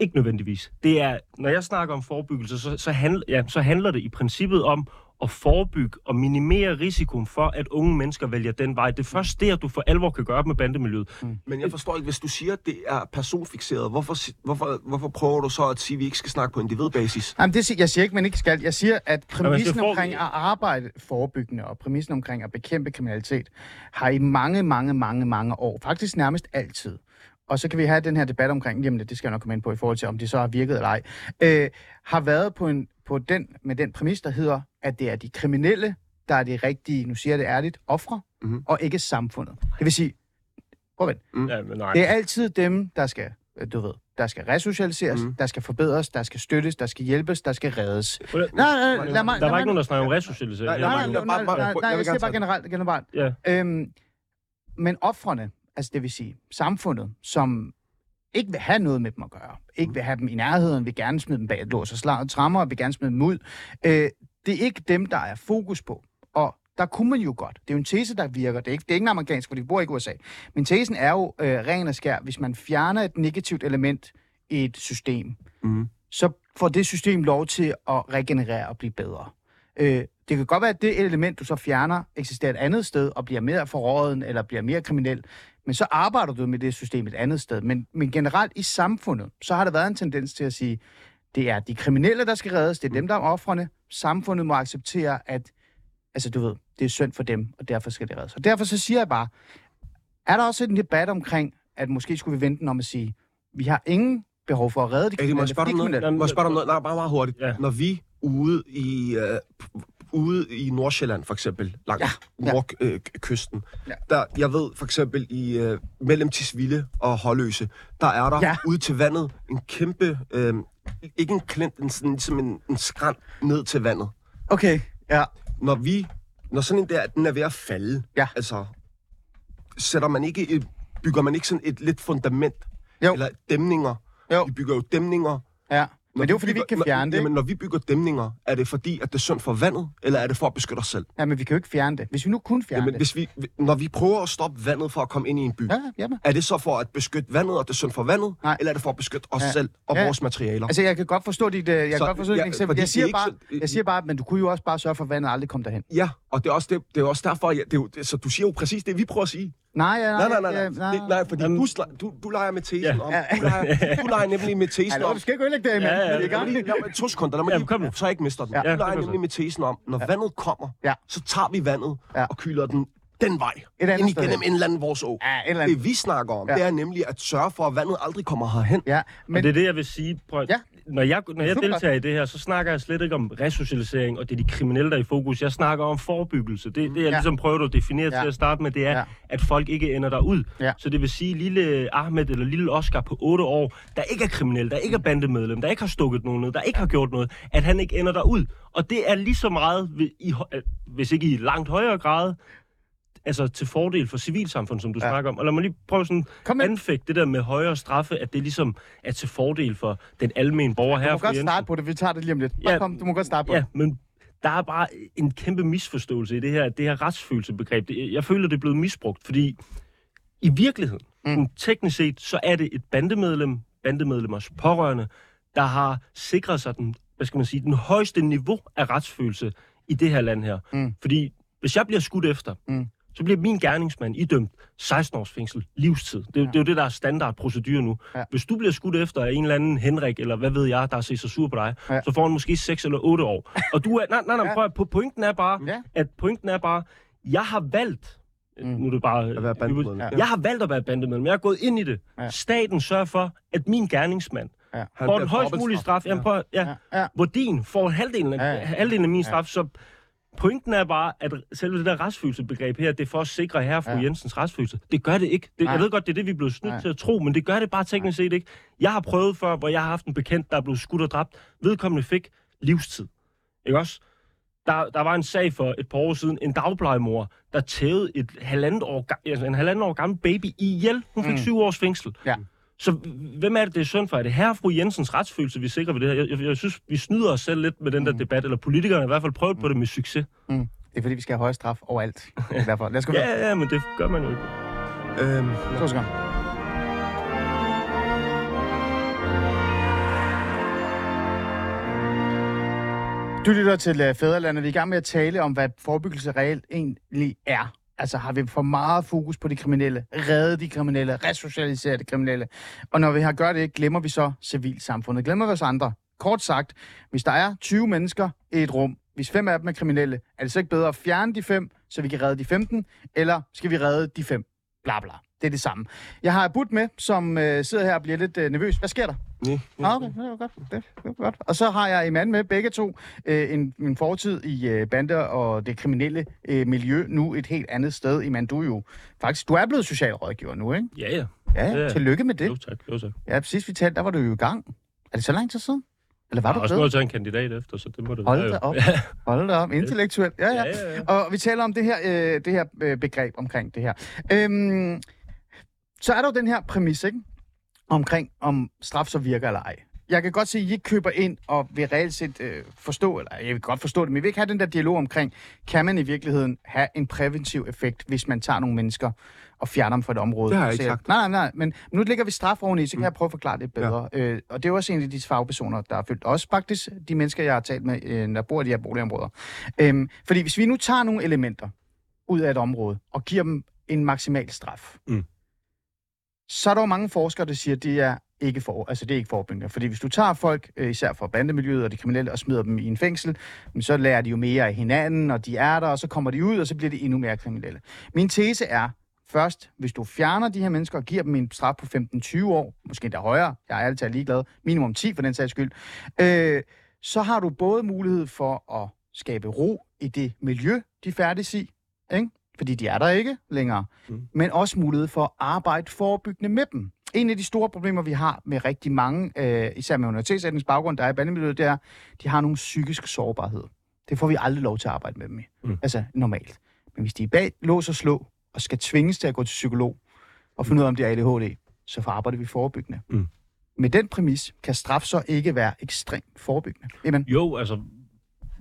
Speaker 4: Ikke nødvendigvis. Det er, når jeg snakker om forebyggelse, så, så, handl, ja, så handler det i princippet om at forebygge og minimere risikoen for, at unge mennesker vælger den vej. Det er først der, du for alvor kan gøre op med bandemiljøet.
Speaker 5: Men jeg forstår ikke, hvis du siger, at det er personfixeret, hvorfor, hvorfor, hvorfor prøver du så at sige, at vi ikke skal snakke på individbasis?
Speaker 3: Jamen, det, sig- jeg siger ikke, man ikke skal. Jeg siger, at præmissen
Speaker 4: får-
Speaker 3: omkring at arbejde forebyggende og præmissen omkring at bekæmpe kriminalitet har i mange, mange, mange, mange år, faktisk nærmest altid, og så kan vi have den her debat omkring, jamen det skal jeg nok komme ind på i forhold til, om det så har virket eller ej, øh, har været på, en, på den, med den præmis, der hedder, at det er de kriminelle, der er de rigtige, nu siger jeg det ærligt, ofre,
Speaker 5: Mhm.
Speaker 3: og ikke samfundet. Det vil sige, prøv at vent.
Speaker 5: Mm.
Speaker 4: Ja, men nej.
Speaker 3: Det er altid dem, der skal, øh, du ved, der skal resocialiseres,
Speaker 5: Mhm.
Speaker 3: mm. der skal forbedres, der skal støttes, der skal hjælpes, der skal reddes.
Speaker 4: Nej,
Speaker 3: Nej, nej, lad mig...
Speaker 4: der var ikke nogen, der snakkede om resocialisering.
Speaker 5: Nej,
Speaker 4: Det er
Speaker 3: Nej, nej, nej,
Speaker 5: bare-
Speaker 3: nej,
Speaker 5: bare-
Speaker 3: nej,
Speaker 5: jeg
Speaker 3: siger bare generelt. generelt.
Speaker 4: Ja.
Speaker 3: Øhm, men offrene, altså det vil sige samfundet, som ikke vil have noget med dem at gøre, ikke vil have dem i nærheden, vil gerne smide dem bag et lås og slag og trammer, og vil gerne smide dem ud, øh, det er ikke dem, der er fokus på. Og der kunne man jo godt. Det er jo en tese, der virker. Det er ikke, det er ikke en amerikansk, for de bor ikke i USA. Men tesen er jo øh, ren og skær. Hvis man fjerner et negativt element i et system,
Speaker 5: Mhm.
Speaker 3: så får det system lov til at regenerere og blive bedre. Øh, det kan godt være, at det element, du så fjerner, eksisterer et andet sted og bliver mere forråden eller bliver mere kriminel, men så arbejder du med det system et andet sted. Men, men generelt i samfundet, så har der været en tendens til at sige, det er de kriminelle, der skal reddes, det er dem, der er offrene. Samfundet må acceptere, at altså, du ved, det er synd for dem, og derfor skal det reddes. Og derfor så siger jeg bare, er der også en debat omkring, at måske skulle vi vente om at sige, vi har ingen behov for at redde de
Speaker 5: jeg
Speaker 3: kriminelle,
Speaker 5: spørge dig noget?
Speaker 3: kriminelle.
Speaker 5: Må jeg spørge dig om noget? Nej, bare meget hurtigt.
Speaker 4: Ja.
Speaker 5: Når vi ude i, øh, ude i Nordsjælland, for eksempel, langs
Speaker 3: Ja,
Speaker 5: nordkysten,
Speaker 3: Ja.
Speaker 5: der, jeg ved for eksempel i øh, mellem Tisvilde og Holløse, der er der
Speaker 3: Ja.
Speaker 5: ude til vandet en kæmpe, øh, ikke en klint, en, sådan, ligesom en, en skrant ned til vandet.
Speaker 3: Okay, ja.
Speaker 5: Når vi, når sådan en der, den er ved at falde,
Speaker 3: Ja.
Speaker 5: altså, sætter man ikke, et, bygger man ikke sådan et lidt fundament,
Speaker 3: Jo.
Speaker 5: eller dæmninger,
Speaker 3: Jo.
Speaker 5: vi bygger jo dæmninger,
Speaker 3: Ja, men det er jo fordi, vi ikke kan fjerne det.
Speaker 5: Jamen, når vi bygger dæmninger, er det fordi, at det er synd for vandet, eller er det for at beskytte os selv?
Speaker 3: Ja, men vi kan jo ikke fjerne det. Hvis vi nu kunne fjerne
Speaker 5: Jamen,
Speaker 3: det.
Speaker 5: hvis vi, når vi prøver at stoppe vandet for at komme ind i en by,
Speaker 3: Ja, jamen.
Speaker 5: er det så for at beskytte vandet, og det er synd for vandet,
Speaker 3: Nej.
Speaker 5: eller er det for at beskytte os
Speaker 3: Ja.
Speaker 5: selv og
Speaker 3: Ja.
Speaker 5: vores materialer?
Speaker 3: Altså, jeg kan godt forstå dit, øh, jeg kan
Speaker 5: Så-
Speaker 3: godt forstå
Speaker 5: ja,
Speaker 3: dit eksempel. Jeg siger,
Speaker 5: er
Speaker 3: bare,
Speaker 5: så-
Speaker 3: jeg siger bare, men du kunne jo også bare sørge for, at vandet aldrig kom derhen.
Speaker 5: Ja, og det er også, det, det er også derfor, jeg, det er jo, det, så du siger jo præcis det, vi prøver at sige.
Speaker 3: Nej, ja,
Speaker 5: Nej, nej, nej,
Speaker 3: ja,
Speaker 5: nej, det, nej fordi du, du, du leger med tesen
Speaker 4: Ja.
Speaker 5: om,
Speaker 3: Ja.
Speaker 5: du leger, du leger nemlig med tesen om,
Speaker 3: du skal ikke ødelægge det, men
Speaker 4: Ja, ja,
Speaker 3: er
Speaker 4: ja.
Speaker 3: gang.
Speaker 5: Lad mig- To sekunder, lad mig
Speaker 4: Ja,
Speaker 5: lige,
Speaker 4: nu.
Speaker 5: så jeg ikke mister den.
Speaker 3: Ja.
Speaker 5: Du
Speaker 4: Ja,
Speaker 5: leger nemlig med tesen om, når vandet kommer,
Speaker 3: Ja.
Speaker 5: så tager vi vandet
Speaker 3: Ja.
Speaker 5: og kyler den den vej.
Speaker 3: Et andet
Speaker 5: ind igennem en eller anden vores å.
Speaker 3: Ja, et eller andet.
Speaker 5: Det vi snakker om,
Speaker 3: Ja.
Speaker 5: det er nemlig at sørge for, at vandet aldrig kommer herhen.
Speaker 3: Ja,
Speaker 4: Men
Speaker 3: men
Speaker 4: det er det, jeg vil sige. Prøv, at-
Speaker 3: Ja.
Speaker 4: Når jeg, når jeg deltager i det her, så snakker jeg slet ikke om resocialisering, og det er de kriminelle, der er i fokus. Jeg snakker om forebyggelse. Det, det jeg
Speaker 3: Ja.
Speaker 4: ligesom prøvede at definere
Speaker 3: Ja.
Speaker 4: til at starte med, det er,
Speaker 3: Ja.
Speaker 4: at folk ikke ender derud.
Speaker 3: Ja.
Speaker 4: Så det vil sige, lille Ahmed eller lille Oscar på 8 år, der ikke er kriminel, der ikke er bandemedlem, der ikke har stukket nogen ned, der ikke har gjort noget, at han ikke ender derud. Og det er lige så meget, i, hvis ikke i langt højere grad, altså til fordel for civilsamfund, som du
Speaker 3: Ja.
Speaker 4: snakker om. Og lad mig lige prøve sådan
Speaker 3: Kom med.
Speaker 4: anfægte det der med højere straffe, at det ligesom er til fordel for den almindelige borger
Speaker 3: du
Speaker 4: her.
Speaker 3: må
Speaker 4: fru
Speaker 3: godt
Speaker 4: Jensen.
Speaker 3: starte på det. Vi tager det lige om lidt. Bare
Speaker 4: Ja.
Speaker 3: kom, du må godt starte på
Speaker 4: Ja,
Speaker 3: det.
Speaker 4: men der er bare en kæmpe misforståelse i det her, det her retsfølelsebegreb. Det, jeg føler, det er blevet misbrugt, fordi i virkeligheden,
Speaker 3: mm.
Speaker 4: teknisk set, så er det et bandemedlem, bandemedlemmers pårørende, der har sikret sig den, hvad skal man sige, den højeste niveau af retsfølelse i det her land her.
Speaker 3: Mm.
Speaker 4: Fordi hvis jeg bliver skudt efter,
Speaker 3: Mm.
Speaker 4: Så bliver min gerningsmand idømt 16 års fængsel, livstid. Det, ja. det er jo det, der er standardprocedur nu.
Speaker 3: Ja.
Speaker 4: Ja. Hvis du bliver skudt efter af en eller anden Henrik, eller hvad ved jeg, der har set sig sur på dig,
Speaker 3: Ja.
Speaker 4: ja. så får han måske 6 eller 8 år. Og du er... Nej, nej, nej,
Speaker 3: Ja.
Speaker 4: prøv, at- pointen er bare,
Speaker 3: Ja.
Speaker 4: at pointen er bare, jeg har valgt,
Speaker 3: Mm.
Speaker 4: nu er det bare...
Speaker 5: At være bandemedlem.
Speaker 3: Ja.
Speaker 4: Jeg har valgt at være bandemedlem. Jeg har gået ind i det.
Speaker 3: Ja.
Speaker 4: Ja. Staten sørger for, at min gerningsmand
Speaker 3: Ja.
Speaker 4: Får den højst mulige straf. Jamen, prøv, at- ja,
Speaker 3: Ja, ja.
Speaker 4: hvor din får halvdelen af,
Speaker 3: Ja,
Speaker 4: ja,
Speaker 3: ja.
Speaker 4: ja. halvdelen af min
Speaker 3: Ja.
Speaker 4: straf. Så pointen er bare, at selve det der retsfølelsebegreb her, det er for at sikre herre fru
Speaker 3: Ja.
Speaker 4: Jensens retsfølelse. Det gør det ikke. Det,
Speaker 3: Nej.
Speaker 4: jeg ved godt, det er det, vi er blevet snydt
Speaker 3: Nej.
Speaker 4: til at tro, men det gør det bare teknisk set ikke. Jeg har prøvet før, hvor jeg har haft en bekendt, der er blevet skudt og dræbt. Vedkommende fik livstid. Ikke også? Der, der var en sag for et par år siden, en dagplejemor, der tævede et halvandet år, altså en halvandet år gammel baby ihjel. Hun fik
Speaker 3: mm.
Speaker 4: syv års fængsel.
Speaker 3: Ja.
Speaker 4: Så hvem er det, det er synd for? Er det herre fru Jensens retsfølelse, vi sikrer ved det her? Jeg, jeg, jeg synes, vi snyder os selv lidt med den der
Speaker 3: Mm.
Speaker 4: debat, eller politikerne har i hvert fald prøvet på det med succes.
Speaker 3: Mm. Det er fordi, vi skal have høje straf overalt. Er derfor. Lad os gå. [LAUGHS]
Speaker 4: Ja, ja, men det gør man jo ikke.
Speaker 5: Øhm,
Speaker 3: To sekunder. Du lytter til uh, Fæderlandet. Vi er i gang med at tale om, hvad forebyggelse reelt egentlig er. Altså har vi for meget fokus på de kriminelle, redde de kriminelle, resocialisere de kriminelle. Og når vi har gjort det, glemmer vi så civilsamfundet. Glemmer vi os andre. Kort sagt, hvis der er 20 mennesker i et rum, hvis fem af dem er kriminelle, er det så ikke bedre at fjerne de fem, så vi kan redde de 15, eller skal vi redde de fem? Bla bla. Det er det samme. Jeg har Bud med, som øh, sidder her og bliver lidt øh, nervøs. Hvad sker der?
Speaker 5: nej,
Speaker 3: Nå, okay, det var godt. Det, det var godt. Og så har jeg Iman med, begge to. Øh, en, en fortid i øh, bander og det kriminelle øh, miljø. Nu et helt andet sted. Iman, du er jo faktisk... Du er blevet socialrådgiver nu, ikke?
Speaker 4: Ja, ja.
Speaker 3: Ja,
Speaker 4: Ja.
Speaker 3: ja. tillykke med det.
Speaker 4: Jo tak, jo tak.
Speaker 3: Ja, præcis, vi talte, der var du jo i gang. Er det så lang tid siden? Eller var du
Speaker 4: også nået til en kandidat efter, så det må det
Speaker 3: Hold
Speaker 4: være.
Speaker 3: da op.
Speaker 4: Ja,
Speaker 3: Hold da op, intellektuelt. Ja, ja.
Speaker 4: ja, ja. ja.
Speaker 3: Og vi taler om det her, øh, det her øh, begreb omkring det her. Øhm, så er der jo den her præmis, ikke? Omkring, om straf så virker eller ej. Jeg kan godt se, at I ikke køber ind og vil reelt set øh, forstå, eller jeg vil godt forstå det, men vi vil ikke have den der dialog omkring, kan man i virkeligheden have en præventiv effekt, hvis man tager nogle mennesker og fjerner dem fra et område?
Speaker 5: Det har jeg ikke sagt.
Speaker 3: Nej, nej, nej, men nu ligger vi straf oveni, så kan jeg prøve at forklare det bedre. Ja. Øh, og det er også en af de fagpersoner, der har følt også faktisk de mennesker, jeg har talt med, øh, der bor i de her boligområder. Øhm, fordi hvis vi nu tager nogle elementer ud af et område og giver dem en maksimal straf,
Speaker 4: Mm
Speaker 3: så er der jo mange forskere, der siger, at det er ikke for, altså det er ikke forebyggende. Fordi hvis du tager folk, øh, især fra bandemiljøet og de kriminelle, og smider dem i en fængsel, så lærer de jo mere af hinanden, og de er der, og så kommer de ud, og så bliver de endnu mere kriminelle. Min tese er, først, hvis du fjerner de her mennesker og giver dem en straf på 15-20 år, måske endda højere, jeg er altid ligeglad, minimum 10 for den sags skyld, øh, så har du både mulighed for at skabe ro i det miljø, de færdes i, ikke? Fordi de er der ikke længere, mm. men også mulighed for at arbejde forebyggende med dem. En af de store problemer, vi har med rigtig mange, øh, især med universitetsetnisk baggrund, der er i bandemiljøet, det er, de har nogle psykisk sårbarhed. Det får vi aldrig lov til at arbejde med dem i. Mm. Altså normalt. Men hvis de er bag lås og slå, og skal tvinges til at gå til psykolog, og finde ud af, om de er ADHD, så arbejder vi forebyggende.
Speaker 4: Mm.
Speaker 3: Med den præmis kan straf så ikke være ekstremt forebyggende. Jamen,
Speaker 4: Jo, altså,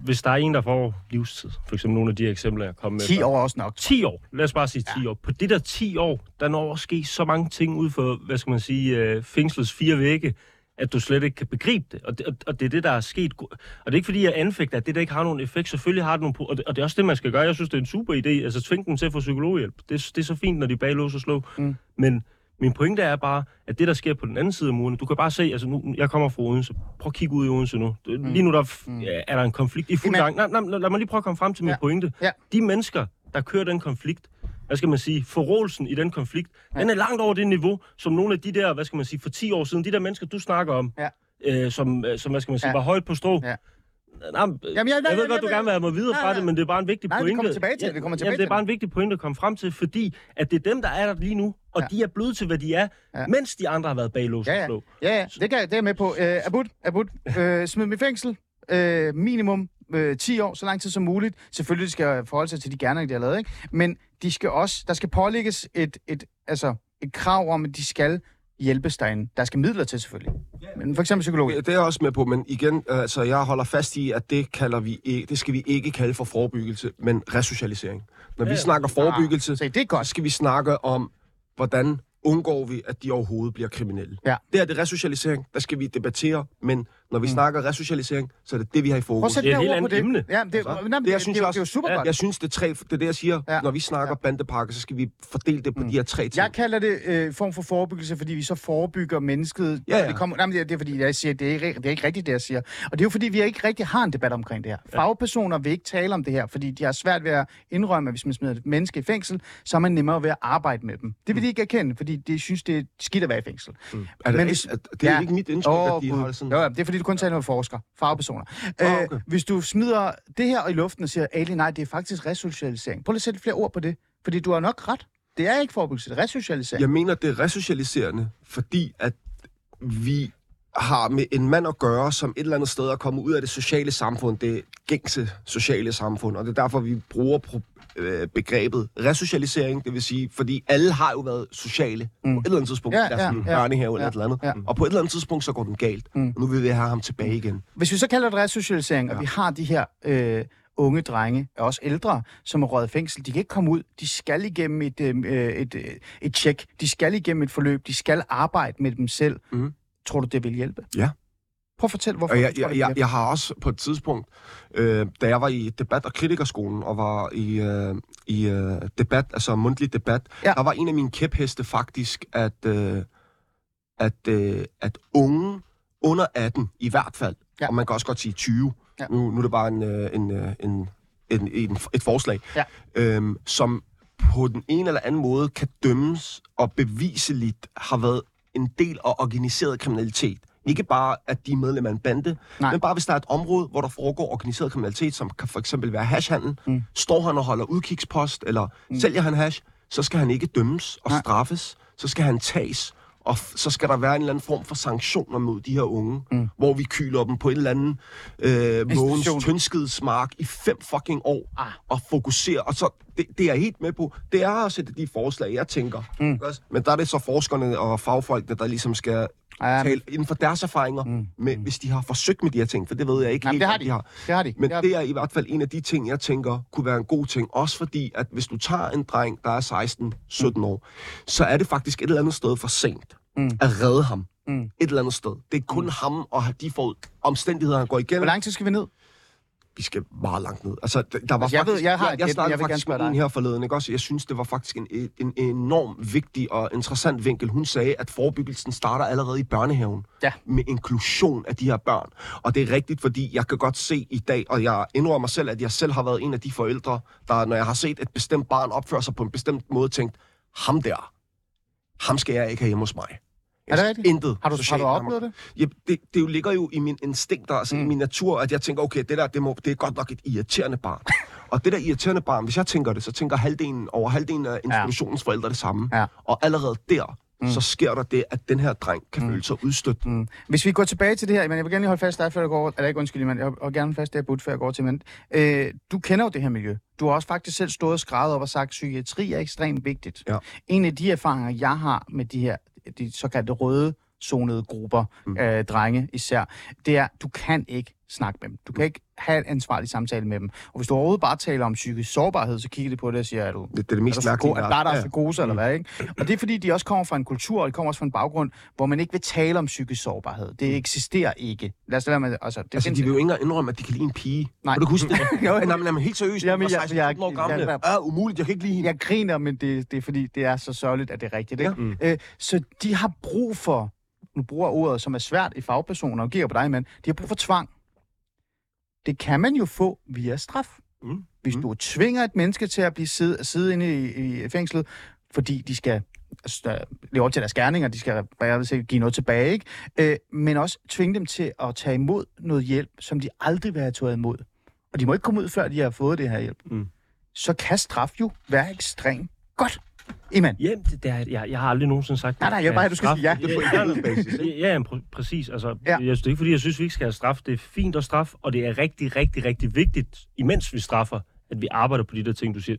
Speaker 4: hvis der er en, der får livstid, for eksempel nogle af de eksempler, jeg kom med.
Speaker 3: 10 år også nok.
Speaker 4: 10 år, lad os bare sige 10 ja. år. På det der 10 år, der når at ske så mange ting ud for, hvad skal man sige, øh, fængslets fire vægge, at du slet ikke kan begribe det. Og det, og, og det er det, der er sket. Og det er ikke fordi, jeg anfægter, at det der ikke har nogen effekt. Selvfølgelig har det nogle... Og det, og det er også det, man skal gøre. Jeg synes, det er en super idé. Altså, tving dem til at få psykologhjælp. Det, det er så fint, når de bag lås og slå.
Speaker 3: Mm.
Speaker 4: Men min pointe er bare, at det, der sker på den anden side af muren, du kan bare se, altså nu, jeg kommer fra Odense. Prøv at kigge ud i Odense nu. Mm. Lige nu der f-
Speaker 3: Mm.
Speaker 4: er der en konflikt i fuld gang. Nej, nej, lad mig lige prøve at komme frem til min
Speaker 3: Ja.
Speaker 4: pointe.
Speaker 3: Ja.
Speaker 4: De mennesker, der kører den konflikt, hvad skal man sige, forrådelsen i den konflikt, ja. den er langt over det niveau, som nogle af de der, hvad skal man sige, for 10 år siden, de der mennesker, du snakker om,
Speaker 3: Ja.
Speaker 4: øh, som, øh, som, hvad skal man sige,
Speaker 3: Ja.
Speaker 4: var højt på strå.
Speaker 3: Ja.
Speaker 4: Nej, men,
Speaker 3: Jamen, jeg-
Speaker 4: jeg, jeg ved godt, du gerne vil have mig videre fra det, men det er bare en vigtig
Speaker 3: Nej, vi
Speaker 4: pointe.
Speaker 3: kommer tilbage til det, vi kommer tilbage
Speaker 4: Jamen, det er bare en vigtig pointe at komme frem til, fordi at det er dem, der er der lige nu, og
Speaker 3: Ja.
Speaker 4: de er blevet til, hvad de er,
Speaker 3: Ja.
Speaker 4: mens de andre har været bag lås
Speaker 3: Ja,
Speaker 4: og
Speaker 3: ja.
Speaker 4: slå.
Speaker 3: Ja, ja, det, kan, jeg- det er jeg med på. Øh, Abud, Abud øh, smid dem i fængsel. Øh, minimum øh, 10 år, så lang tid som muligt. Selvfølgelig skal jeg forholde sig til de gerninger, de har lavet, ikke? Men de skal også, der skal pålægges et, et, altså, et krav om, at de skal hjælpes derinde. Der skal midler til, selvfølgelig. Men for eksempel psykolog.
Speaker 5: Det er jeg også med på, men igen, altså jeg holder fast i, at det kalder vi ikke, det skal vi ikke kalde for forebyggelse, men resocialisering. Når vi
Speaker 4: Ja.
Speaker 5: snakker forebyggelse,
Speaker 3: Se, det er
Speaker 5: så
Speaker 3: godt.
Speaker 5: skal vi snakke om, hvordan undgår vi, at de overhovedet bliver kriminelle.
Speaker 3: Ja.
Speaker 5: Det er det resocialisering, der skal vi debattere, men når vi mm. snakker resocialisering, så er det det, vi har i
Speaker 3: Prøv at
Speaker 5: fokus.
Speaker 3: sætte
Speaker 4: Det er et helt andet
Speaker 3: det.
Speaker 4: emne.
Speaker 3: Ja, det,
Speaker 5: Altså,
Speaker 3: men
Speaker 5: det, jeg
Speaker 3: det,
Speaker 5: synes
Speaker 3: det,
Speaker 5: jeg
Speaker 3: det,
Speaker 5: også-
Speaker 3: er jo super
Speaker 4: Ja,
Speaker 3: godt.
Speaker 5: Jeg synes, det er, tre, det er det, jeg siger.
Speaker 3: Ja.
Speaker 5: Ja. Når vi snakker
Speaker 3: Ja.
Speaker 5: ja. bandepakker, så skal vi fordele det på mm. de her tre ting.
Speaker 3: Jeg kalder det øh, form for forebyggelse, fordi vi så forebygger mennesket.
Speaker 5: Ja, ja.
Speaker 3: Det, kommer, nej, men det, er- det er fordi, jeg siger, det er, ikke, det er ikke rigtigt, det jeg siger. Og det er jo fordi, vi ikke rigtig har en debat omkring det her. Fagpersoner vil ikke tale om det her, fordi de har svært ved at indrømme, at hvis man smider et menneske i fængsel, så er man nemmere ved at arbejde med dem. Det vil de ikke erkende, fordi de synes, det er skidt at være i fængsel.
Speaker 5: Er det,
Speaker 3: Men
Speaker 5: men,
Speaker 3: hvis-
Speaker 5: er, det er
Speaker 3: Ja.
Speaker 5: ikke mit indtryk,
Speaker 3: Åh,
Speaker 5: at de holder sådan...
Speaker 3: Jo, ja, det er fordi, du kun taler med forskere, fagpersoner. Øh,
Speaker 5: okay.
Speaker 3: hvis du smider det her i luften og siger, Ali, nej, det er faktisk resocialisering. Prøv lige at sætte flere ord på det, fordi du har nok ret. Det er ikke forebyggelse, det er resocialisering.
Speaker 5: Jeg mener, det er resocialiserende, fordi at vi har med en mand at gøre, som et eller andet sted er kommet ud af det sociale samfund, det gængse sociale samfund, og det er derfor, vi bruger pro- øh, begrebet resocialisering, det vil sige, fordi alle har jo været sociale mm. på et eller andet tidspunkt,
Speaker 3: Ja,
Speaker 5: ja, deres
Speaker 3: ja,
Speaker 5: ja,
Speaker 3: ja.
Speaker 5: børnehave eller
Speaker 3: Ja,
Speaker 5: et eller andet,
Speaker 3: ja.
Speaker 5: og på et eller andet tidspunkt, så går den galt. Mm. Og nu vil vi have ham tilbage igen.
Speaker 3: Hvis vi så kalder det resocialisering, og vi har de her øh, unge drenge, og også ældre, som er røget fængsel, de kan ikke komme ud. De skal igennem et, øh, et, øh, et tjek. De skal igennem et forløb. De skal arbejde med dem selv.
Speaker 5: Mhm.
Speaker 3: Tror du, det vil hjælpe?
Speaker 5: Ja.
Speaker 3: Prøv at fortælle, hvorfor
Speaker 5: Og jeg, jeg, jeg, jeg har også på et tidspunkt, øh, da jeg var i debat- og kritikerskolen, og var i, øh, i øh, debat, altså mundtlig debat,
Speaker 3: Ja.
Speaker 5: der var en af mine kæpheste faktisk, at, øh, at, øh, at unge under 18, i hvert fald,
Speaker 3: Ja.
Speaker 5: og man kan også godt sige 20,
Speaker 3: Ja.
Speaker 5: ja. nu, nu er det bare en, øh, en, øh, en, en, en, et forslag,
Speaker 3: Ja.
Speaker 5: øhm, som på den ene eller anden måde kan dømmes og beviseligt har været en del af organiseret kriminalitet. Ikke bare, at de er medlem af en bande,
Speaker 3: Nej.
Speaker 5: Men bare hvis der er et område, hvor der foregår organiseret kriminalitet, som kan for eksempel være hashhandel,
Speaker 3: Mm.
Speaker 5: står han og holder udkigspost, eller mm. sælger han hash, så skal han ikke dømmes og
Speaker 3: Nej.
Speaker 5: straffes. så skal han tages, og så skal der være en eller anden form for sanktioner mod de her unge, mm. hvor vi kyler dem på en eller anden øh, Mogens. Tønskidsmark i fem fucking år,
Speaker 3: Ah.
Speaker 5: og fokusere. Og så, det, det er jeg helt med på. Det er også et af de forslag, jeg tænker. Mm. Men der er det så forskerne og fagfolkene, der ligesom skal
Speaker 3: Ja,
Speaker 5: tale inden for deres erfaringer, mm. med, hvis de har forsøgt med de her ting, for det ved jeg ikke
Speaker 3: Jamen,
Speaker 5: helt,
Speaker 3: det har de.
Speaker 5: de har.
Speaker 3: Det har de.
Speaker 5: Men
Speaker 3: det har
Speaker 5: det er i hvert fald en af de ting, jeg tænker kunne være en god ting. Også fordi, at hvis du tager en dreng, der er 16-17
Speaker 3: Mm.
Speaker 5: år, så er det faktisk et eller andet sted for sent mm. at redde ham.
Speaker 3: Mm.
Speaker 5: Et eller andet sted. Det er kun mm. ham og de for omstændigheder, han går igennem.
Speaker 3: Hvor lang tid skal vi ned?
Speaker 5: Vi skal meget langt ned. Altså, der var
Speaker 3: Altså, jeg ved-
Speaker 5: faktisk,
Speaker 3: jeg har
Speaker 5: jeg, jeg
Speaker 3: jeg
Speaker 5: snakkede
Speaker 3: gerne
Speaker 5: faktisk med en her forleden, ikke også? Jeg synes, det var faktisk en, en, en enorm vigtig og interessant vinkel. Hun sagde, at forebyggelsen starter allerede i børnehaven
Speaker 3: Ja.
Speaker 5: med inklusion af de her børn. Og det er rigtigt, fordi jeg kan godt se i dag, og jeg indrømmer mig selv, at jeg selv har været en af de forældre, der, når jeg har set et bestemt barn opføre sig på en bestemt måde, tænkt, ham der, ham skal jeg ikke have hjemme hos mig.
Speaker 3: Er det rigtigt?
Speaker 5: Intet
Speaker 3: Har du, har du oplevet det?
Speaker 5: Ja, det, det jo ligger jo i min instinkter, altså mm. i min natur, at jeg tænker, okay, det der, det, må, det er godt nok et irriterende barn. [LAUGHS] og det der irriterende barn, hvis jeg tænker det, så tænker halvdelen, over halvdelen af institutionens forældre det samme.
Speaker 3: Ja.
Speaker 5: Og allerede der, mm. så sker der det, at den her dreng kan mm. føle sig udstødt. Mm.
Speaker 3: Hvis vi går tilbage til det her, men jeg vil gerne lige holde fast dig, før jeg går over, eller ikke undskyld, men jeg vil gerne fast det her bud, før jeg går over til men øh, Du kender jo det her miljø. Du har også faktisk selv stået og skrevet op og sagt, at psykiatri er ekstremt vigtigt.
Speaker 5: Ja.
Speaker 3: En af de erfaringer, jeg har med de her de såkaldte røde zonede grupper, mm. øh, drenge især, det er, du kan ikke snakke med dem. Du kan ikke have en ansvarlig samtale med dem. Og hvis du overhovedet bare taler om psykisk sårbarhed, så kigger de på det og siger, at du
Speaker 5: Det, det er det mest
Speaker 3: er der
Speaker 5: mærkelige.
Speaker 3: psyko- at der er der psykose, eller hvad, ikke? Og det er fordi, de også kommer fra en kultur, og de kommer også fra en baggrund, hvor man ikke vil tale om psykisk sårbarhed. Det eksisterer ikke. Lad os lade med det. Altså, det
Speaker 5: Altså, de vil jo ikke engang indrømme, at de kan lide en pige.
Speaker 3: Nej.
Speaker 5: Kan du huske det? [LAUGHS]
Speaker 3: Jo.
Speaker 5: Nej, men, men helt seriøst,
Speaker 3: Jamen, jeg-
Speaker 5: jeg, 16
Speaker 3: jeg-
Speaker 5: år gamle.
Speaker 3: jeg-
Speaker 5: Ja, umuligt, jeg kan ikke lide hende.
Speaker 3: Jeg griner, men det, det er fordi, det er så sørgeligt, at det er rigtigt. Ikke?
Speaker 5: Ja.
Speaker 3: Mm. Øh, så de har brug for, nu bruger jeg ordet, som er svært i fagpersoner, og giver på dig, men de har brug for tvang. Det kan man jo få via straf.
Speaker 5: Mm.
Speaker 3: Hvis
Speaker 5: Mm.
Speaker 3: du tvinger et menneske til at blive sidde, sidde inde i, i fængslet, fordi de skal altså, leve op til deres gerninger, de skal sige, give noget tilbage, ikke? Øh, men også tvinge dem til at tage imod noget hjælp, som de aldrig vil have taget imod. Og de må ikke komme ud, før de har fået det her hjælp.
Speaker 4: Mm.
Speaker 3: Så kan straf jo være ekstremt godt. Iman.
Speaker 4: Jamen, det, det er, jeg, jeg har aldrig nogensinde sagt...
Speaker 3: Nej, nej, jeg bare du skal sige ja.
Speaker 5: Det er på enkeltbasis, ikke?
Speaker 4: Ja, ja, pr- præcis. Altså,
Speaker 3: Ja.
Speaker 4: ja. jeg, det er ikke, fordi jeg synes, vi ikke skal have straf. Det er fint at straffe, og det er rigtig, rigtig, rigtig vigtigt, imens vi straffer, at vi arbejder på de der ting, du siger.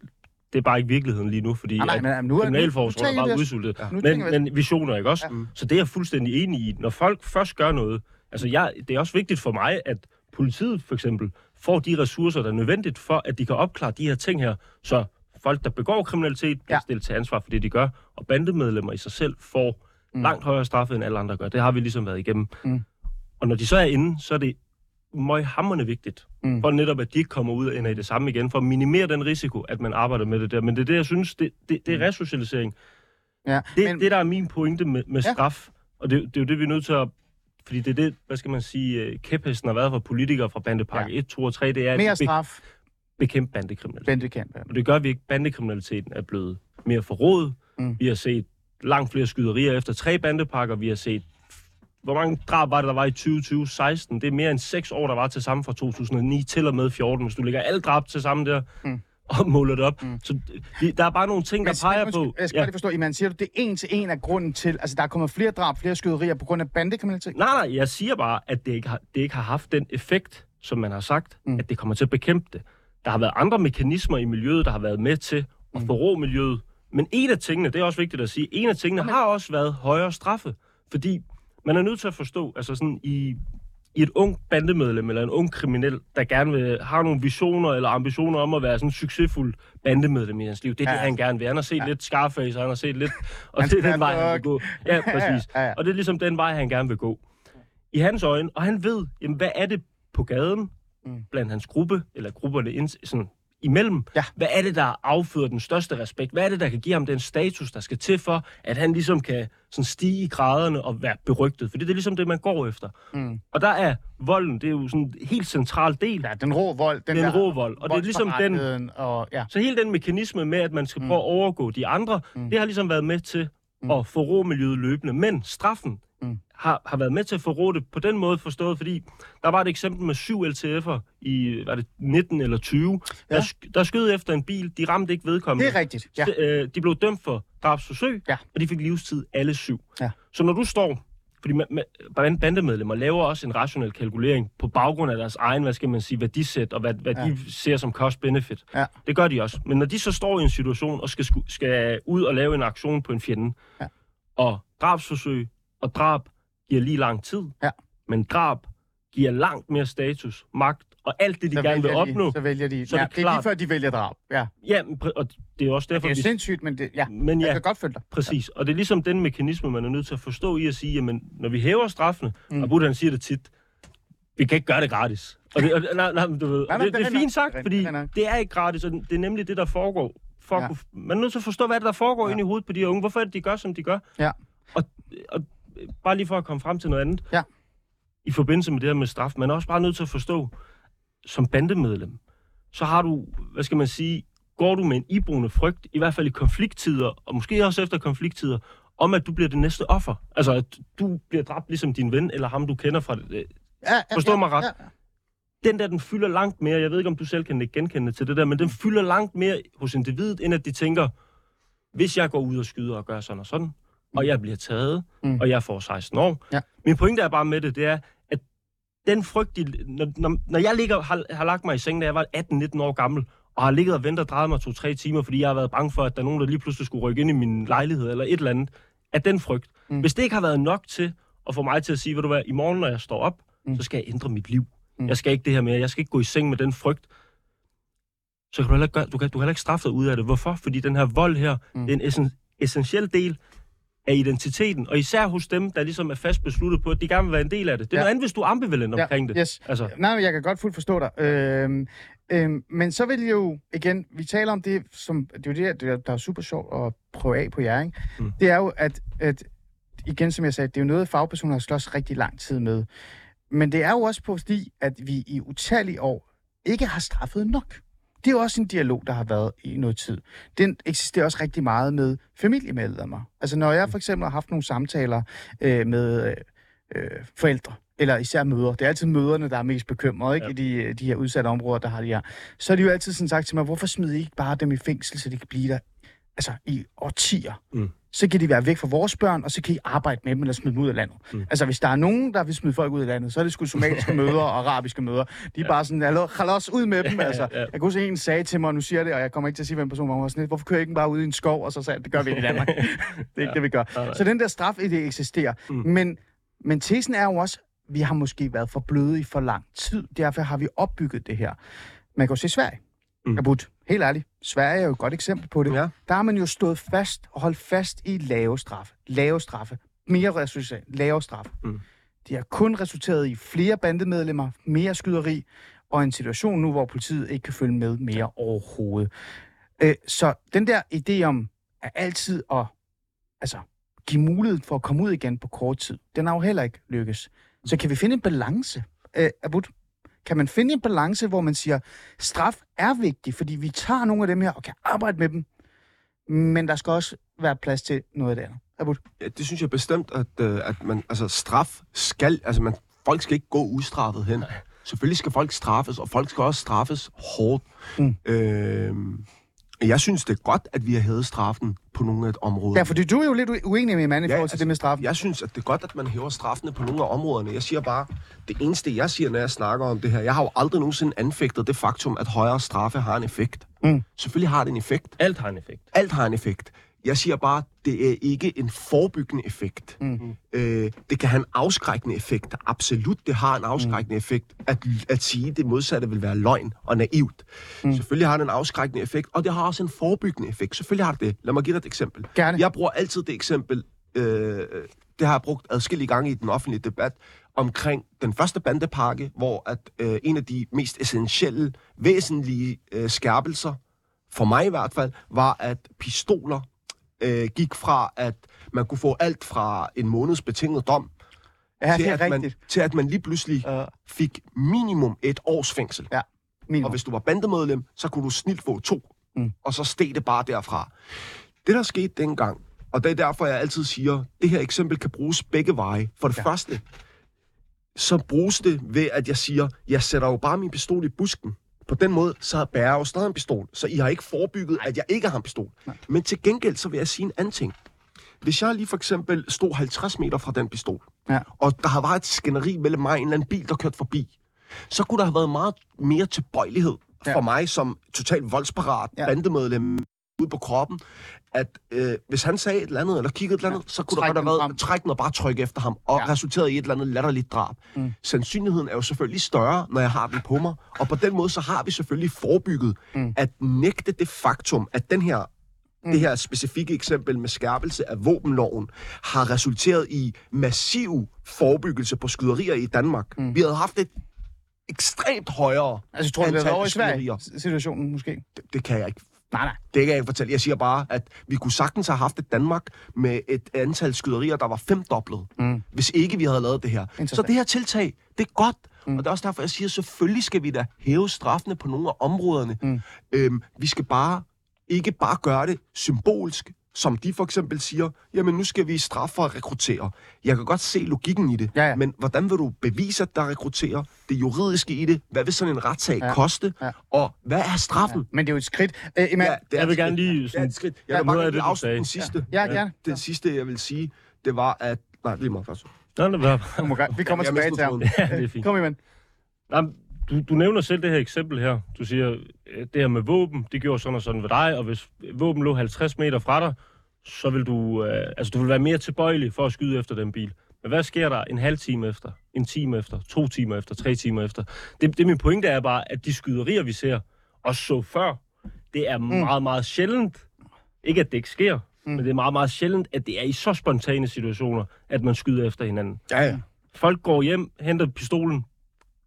Speaker 4: Det er bare ikke virkeligheden lige nu, fordi
Speaker 3: Nej, nej, nu er
Speaker 4: kriminalforsorgen er bare
Speaker 3: os-
Speaker 4: udsultet.
Speaker 3: Nu
Speaker 4: Men, men visioner, ikke også?
Speaker 3: Ja.
Speaker 4: Ja. Så det er jeg fuldstændig enig i. Når folk først gør noget... Altså, jeg, det er også vigtigt for mig, at politiet for eksempel får de ressourcer, der er nødvendigt for, at de kan opklare de her ting her, så folk, der begår kriminalitet, bliver
Speaker 3: Ja.
Speaker 4: ja. stillet til ansvar for det, de gør, og bandemedlemmer i sig selv får mm. langt højere straffe, end alle andre gør. Det har vi ligesom været igennem.
Speaker 3: Mm.
Speaker 4: Og når de så er inde, så er det møghamrende vigtigt,
Speaker 3: Mm.
Speaker 4: mm. for netop, at de ikke kommer ud og ender i det samme igen, for at minimere den risiko, at man arbejder med det der. Men det er det, jeg synes, det, det, det er resocialisering.
Speaker 3: Ja,
Speaker 4: Det,
Speaker 3: men,
Speaker 4: det, der er min pointe med, med
Speaker 3: Ja.
Speaker 4: straf, og det, det er jo det, vi er nødt til at... Fordi det er det, hvad skal man sige, øh, kæphesten har været for politikere fra bandepakke
Speaker 3: Ja.
Speaker 4: ja. 1, 2 og 3, det er at
Speaker 3: mere
Speaker 4: be-
Speaker 3: straf,
Speaker 4: bekæmpe bandekriminalitet.
Speaker 3: Ja.
Speaker 4: Og det gør vi ikke. Bandekriminaliteten er blevet mere forrådet.
Speaker 3: Mm.
Speaker 4: Vi har set langt flere skyderier efter tre bandepakker. Vi har set... Hvor mange drab var det, der var i 2020? 16. Det er mere end seks år, der var til sammen fra 2009 til og med 14. Hvis du lægger alle drab til sammen der,
Speaker 3: Mm.
Speaker 4: og måler det op.
Speaker 3: Mm.
Speaker 4: Så der er bare nogle ting, der peger
Speaker 3: men,
Speaker 4: på...
Speaker 3: Jeg skal ja. lige forstå, Iman, siger du, det er en til en af grunden til, altså der er kommet flere drab, flere skyderier på grund af bandekriminalitet?
Speaker 4: Nej, nej, jeg siger bare, at det ikke har, det ikke har haft den effekt, som man har sagt,
Speaker 3: mm.
Speaker 4: at det kommer til at bekæmpe det. Der har været andre mekanismer i miljøet, der har været med til at
Speaker 3: Mm.
Speaker 4: forrå miljøet. Men en af tingene, det er også vigtigt at sige, en af tingene har også været højere straffe. Fordi man er nødt til at forstå, altså sådan i, i et ung bandemedlem eller en ung kriminel, der gerne vil, har nogle visioner eller ambitioner om at være sådan en succesfuld bandemedlem i hans liv. Det er
Speaker 3: Ja.
Speaker 4: det, han gerne vil. Han har set ja. lidt Scarface, han har set lidt... [LAUGHS] Og det er den vej, han vil gå. Ja, præcis.
Speaker 3: Ja, ja.
Speaker 4: Og det er ligesom den vej, han gerne vil gå. I hans øjne, og han ved, jamen, hvad er det på gaden,
Speaker 3: Mm.
Speaker 4: mm. blandt hans gruppe, eller grupperne ind, sådan, imellem,
Speaker 3: Ja.
Speaker 4: hvad er det, der afføder den største respekt? Hvad er det, der kan give ham den status, der skal til for, at han ligesom kan sådan stige i graderne og være berygtet? For det er ligesom det, man går efter.
Speaker 3: Mm.
Speaker 4: Og der er volden, det er jo sådan en helt central del.
Speaker 3: Ja, den rå vold. Den,
Speaker 4: Den
Speaker 3: der
Speaker 4: rå vold. Og det er ligesom den,
Speaker 3: Og, ja.
Speaker 4: så hele den mekanisme med, at man skal prøve at overgå de andre,
Speaker 3: Mm.
Speaker 4: mm. det har ligesom været med til
Speaker 3: Mm.
Speaker 4: at forrå miljøet løbende. Men straffen
Speaker 3: Mm.
Speaker 4: mm. Har, har været med til at forrå det på den måde forstået, fordi der var et eksempel med syv LTF'er i, var det 19 eller 20,
Speaker 3: Ja.
Speaker 4: der, der skød efter en bil, de ramte ikke vedkommende.
Speaker 3: Det er rigtigt. Ja.
Speaker 4: S- øh, de blev dømt for drabsforsøg,
Speaker 3: Ja.
Speaker 4: og de fik livstid alle syv.
Speaker 3: Ja.
Speaker 4: Så når du står, fordi ma- ma- band- bandemedlemmer laver også en rationel kalkulering på baggrund af deres egen, hvad skal man sige, værdisæt, og hvad, hvad
Speaker 3: Ja.
Speaker 4: de ser som cost-benefit.
Speaker 3: Ja.
Speaker 4: Det gør de også. Men når de så står i en situation og skal, skal ud og lave en aktion på en fjende,
Speaker 3: Ja.
Speaker 4: og drabsforsøg og drab giver lige lang tid,
Speaker 3: Ja.
Speaker 4: men drab giver langt mere status, magt og alt det, de
Speaker 3: så
Speaker 4: gerne vil opnå.
Speaker 3: De, så vælger de.
Speaker 4: Så er
Speaker 3: ja,
Speaker 4: det
Speaker 3: det er lige før, de vælger drab. Ja.
Speaker 4: Ja, men og det er også derfor,
Speaker 3: Det er sindssygt, men det, ja,
Speaker 4: Men
Speaker 3: jeg
Speaker 4: ja,
Speaker 3: kan godt følge dig.
Speaker 4: præcis. Og det er ligesom den mekanisme, man er nødt til at forstå i at sige, jamen, når vi hæver straffene,
Speaker 3: Mm.
Speaker 4: og Buddha han siger det tit, vi kan ikke gøre det gratis. Og det, og, [LAUGHS] nej, nej, du ved,
Speaker 3: Nej, nej,
Speaker 4: det,
Speaker 3: det er
Speaker 4: er fint sagt,
Speaker 3: er
Speaker 4: fordi det er ikke gratis, og det er nemlig det, der foregår. For,
Speaker 3: Ja.
Speaker 4: ja. Man er nødt til at forstå, hvad det er, der foregår
Speaker 3: Ja.
Speaker 4: ja. inde i hovedet på de her unge. Hvorfor er det, de gør, som de gør?
Speaker 3: Ja.
Speaker 4: Og, og bare lige for at komme frem til noget andet.
Speaker 3: Ja.
Speaker 4: I forbindelse med det her med straf, man er også bare nødt til at forstå, som bandemedlem, så har du, hvad skal man sige, går du med en iboende frygt, i hvert fald i konflikttider, og måske også efter konflikttider, om at du bliver det næste offer. Altså, at du bliver dræbt ligesom din ven, eller ham, du kender fra det.
Speaker 3: Ja, ja,
Speaker 4: Forstå
Speaker 3: ja,
Speaker 4: mig ret.
Speaker 3: Ja.
Speaker 4: Den der, den fylder langt mere, jeg ved ikke, om du selv kan genkende til det der, men den fylder langt mere hos individet, end at de tænker, hvis jeg går ud og skyder og gør sådan og sådan, og jeg bliver taget,
Speaker 3: Mm.
Speaker 4: og jeg får 16 år.
Speaker 3: Ja.
Speaker 4: Min pointe er bare med det, det er, at den frygt, de, når, når, når jeg ligger, har, har lagt mig i sengen, da jeg var 18-19 år gammel, og har ligget og ventet og drejet mig to-tre timer, fordi jeg har været bange for, at der er nogen, der lige pludselig skulle rykke ind i min lejlighed, eller et eller andet, af den frygt.
Speaker 3: Mm.
Speaker 4: Hvis det ikke har været nok til at få mig til at sige, ved du hvad, i morgen, når jeg står op,
Speaker 3: Mm.
Speaker 4: så skal jeg ændre mit liv.
Speaker 3: Mm.
Speaker 4: Jeg skal ikke det her mere. Jeg skal ikke gå i seng med den frygt. Så kan du heller ikke, gøre, du kan, du kan heller ikke straffe dig ud af det. Hvorfor? Fordi den her vold her,
Speaker 3: Mm.
Speaker 4: mm. det er en essen, essentiel del af identiteten, og især hos dem, der ligesom er fast besluttet på, at de gerne vil være en del af det. Det er
Speaker 3: Ja.
Speaker 4: ja. noget andet, hvis du er ambivalent omkring det.
Speaker 3: Yes.
Speaker 4: Altså,
Speaker 3: Nej, jeg kan godt fuldt forstå dig. Øhm, øhm, men så vil jo, igen, vi taler om det, som, det er jo det, der- der er super sjovt at prøve af på jer, ikke?
Speaker 4: Mm.
Speaker 3: Det er jo, at, at, igen, som jeg sagde, det er jo noget, fagpersoner har slås rigtig lang tid med. Men det er jo også på, fordi, at vi i utallige år ikke har straffet nok. Det er jo også en dialog, der har været i noget tid. Den eksisterer også rigtig meget med familiemedlemmer. Altså når jeg for eksempel har haft nogle samtaler øh, med øh, øh, forældre, eller især mødre. Det er altid møderne, der er mest bekymrede ikke?
Speaker 4: Ja.
Speaker 3: i de, de her udsatte områder, der har de her. Så har de jo altid sådan sagt til mig, hvorfor smider I ikke bare dem i fængsel, så de kan blive der altså, i årtier?
Speaker 4: Mm.
Speaker 3: Så kan de være væk fra vores børn, og så kan I arbejde med dem, eller smide dem ud af landet. Mm. Altså, hvis der er nogen, der vil smide folk ud af landet, så er det sgu somaliske [LAUGHS] mødre og arabiske mødre. De er bare sådan, hallo, os ud med dem, altså.
Speaker 4: ja.
Speaker 3: Jeg kunne huske, en sagde til mig, og nu siger jeg det, og jeg kommer ikke til at sige, hvem personen var, hun var sådan lidt, hvorfor kører I ikke bare ud i en skov, og så sagde jeg, det gør vi ikke i Danmark. [LAUGHS] det er ikke det, vi gør.
Speaker 4: Nej.
Speaker 3: Så den der straf det eksisterer. Mm. Men, men tesen er jo også, vi har måske været for bløde i for lang tid. Derfor har vi opbygget det her. Man kan jo se Sverige. Mm. Abud, helt ærligt. Sverige er jo et godt eksempel på det.
Speaker 5: Ja.
Speaker 3: Der har man jo stået fast og holdt fast i lave straffe. Lave straffe. Mere resultat. Lave straffe.
Speaker 4: Mm.
Speaker 3: Det har kun resulteret i flere bandemedlemmer, mere skyderi, og en situation nu, hvor politiet ikke kan følge med mere overhovedet. Øh, så den der idé om at altid at altså, give mulighed for at komme ud igen på kort tid, den har jo heller ikke lykkes. Så kan vi finde en balance, øh, Abud? Kan man finde en balance, hvor man siger, straf er vigtig, fordi vi tager nogle af dem her og kan arbejde med dem, men der skal også være plads til noget af det andet. Abud?
Speaker 5: Ja, det synes jeg bestemt, at, øh, at man, altså straf skal, altså man, folk skal ikke gå ustraffet hen. Selvfølgelig skal folk straffes, og folk skal også straffes hårdt.
Speaker 3: Mm.
Speaker 5: Øh, jeg synes, det er godt, at vi har hævet straffen på nogle af et områder.
Speaker 3: Ja, fordi du er jo lidt uenig med mand i
Speaker 5: Ja,
Speaker 3: forhold til
Speaker 5: altså,
Speaker 3: det med straf.
Speaker 5: Jeg synes, at det er godt, at man hæver straffene på nogle af områderne. Jeg siger bare, det eneste, jeg siger, når jeg snakker om det her, jeg har jo aldrig nogensinde anfægtet det faktum, at højere straffe har en effekt.
Speaker 3: Mm.
Speaker 5: Selvfølgelig har det en effekt.
Speaker 4: alt har en effekt.
Speaker 5: Alt har en effekt. Jeg siger bare, det er ikke en forebyggende effekt.
Speaker 3: Mm.
Speaker 5: Øh, det kan have en afskrækkende effekt. Absolut, det har en afskrækkende effekt. At, at sige det modsatte vil være løgn og naivt. Mm. Selvfølgelig har det en afskrækkende effekt, og det har også en forebyggende effekt. Selvfølgelig har det det. Lad mig give dig et eksempel.
Speaker 3: Gerne.
Speaker 5: Jeg bruger altid det eksempel, øh, det har jeg brugt adskillige gange i den offentlige debat, omkring den første bandepakke, hvor at øh, en af de mest essentielle, væsentlige øh, skærpelser, for mig i hvert fald, var, at pistoler øh, gik fra, at man kunne få alt fra en måneds betinget dom,
Speaker 3: Ja,
Speaker 5: til,
Speaker 3: det er
Speaker 5: at man,
Speaker 3: rigtigt.
Speaker 5: til at man lige pludselig
Speaker 3: Uh,
Speaker 5: fik minimum et års fængsel.
Speaker 3: minimum.
Speaker 5: Og hvis du var bandemedlem, så kunne du snilt få to.
Speaker 3: Mm.
Speaker 5: Og så steg det bare derfra. Det, der skete dengang, og det er derfor, jeg altid siger, at det her eksempel kan bruges begge veje. For det
Speaker 3: Ja.
Speaker 5: ja. første, så bruges det ved, at jeg siger, jeg sætter jo bare min pistol i busken. På den måde, så bærer jeg jo stadig en pistol. Så I har ikke forebygget, at jeg ikke har en pistol. Nej. Men til gengæld, så vil jeg sige en anden ting. Hvis jeg lige for eksempel stod 50 meter fra den pistol,
Speaker 3: Ja.
Speaker 5: og der har været et skænderi mellem mig og en eller anden bil, der kørte forbi, så kunne der have været meget mere tilbøjelighed
Speaker 3: Ja.
Speaker 5: for mig som totalt voldsparat
Speaker 3: Ja.
Speaker 5: bandemedlem ud på kroppen, at øh, hvis han sagde et eller andet, eller kiggede et eller andet, ja. så kunne der godt have været træk den og bare trykke efter ham, og
Speaker 3: Ja.
Speaker 5: resulteret i et eller andet latterligt drab. Mm. Sandsynligheden er jo selvfølgelig større, når jeg har den på mig, og på den måde, så har vi selvfølgelig forebygget mm. at nægte det faktum, at den her mm. det her specifikke eksempel med skærpelse af våbenloven har resulteret i massiv forebyggelse på skyderier i Danmark. Mm. Vi havde haft et ekstremt højere
Speaker 3: Altså, tror det
Speaker 5: antal
Speaker 3: er over i Sverige, situationen måske?
Speaker 5: Det, det kan jeg ikke
Speaker 3: Nej, nej.
Speaker 5: det kan jeg ikke fortælle. Jeg siger bare, at vi kunne sagtens have haft et Danmark med et antal skyderier, der var femdoblet, mm. hvis ikke vi havde lavet det her. Så det her tiltag, det er godt. Mm. Og det er også derfor, jeg siger, selvfølgelig skal vi da hæve straffene på nogle af områderne. Mm. Øhm, vi skal bare ikke bare gøre det symbolsk, som de for eksempel siger, jamen nu skal vi straffe for at rekruttere. Jeg kan godt se logikken i det,
Speaker 3: Ja, ja.
Speaker 5: men hvordan vil du bevise, at der rekrutterer? Det juridiske i det, hvad vil sådan en retssag
Speaker 3: Ja.
Speaker 5: ja. koste?
Speaker 3: Ja.
Speaker 5: Og hvad er straffen?
Speaker 3: Men det er jo et skridt. Øh, Iman,
Speaker 5: Ja, det er
Speaker 4: Jeg vil
Speaker 5: et
Speaker 4: gerne
Speaker 5: skridt.
Speaker 4: lige
Speaker 5: Det er
Speaker 4: sådan-
Speaker 5: et skridt.
Speaker 3: Ja,
Speaker 5: Jeg vil
Speaker 4: noget
Speaker 5: bare
Speaker 4: det,
Speaker 5: lige afslutte den sidste.
Speaker 3: Ja, gerne.
Speaker 5: Det sidste, jeg vil sige, det var, at... Nej, lige meget først.
Speaker 4: Nå,
Speaker 3: må gerne- vi kommer tilbage til ham.
Speaker 4: Ja, det er fint.
Speaker 3: Kom, Iman.
Speaker 4: Jamen, du, du nævner selv det her eksempel her. Du siger, øh, det her med våben, det gjorde sådan og sådan ved dig, og hvis våben lå 50 meter fra dig, så vil du, øh, altså, du vil være mere tilbøjelig for at skyde efter den bil. Men hvad sker der en halv time efter, en time efter, to timer efter, tre timer efter? Det, det min pointe er bare, at de skyderier, vi ser, og så før, det er mm. meget, meget sjældent. Ikke, at det ikke sker, mm. men det er meget, meget sjældent, at det er i så spontane situationer, at man skyder efter hinanden.
Speaker 5: Ja, ja.
Speaker 4: Folk går hjem, henter pistolen,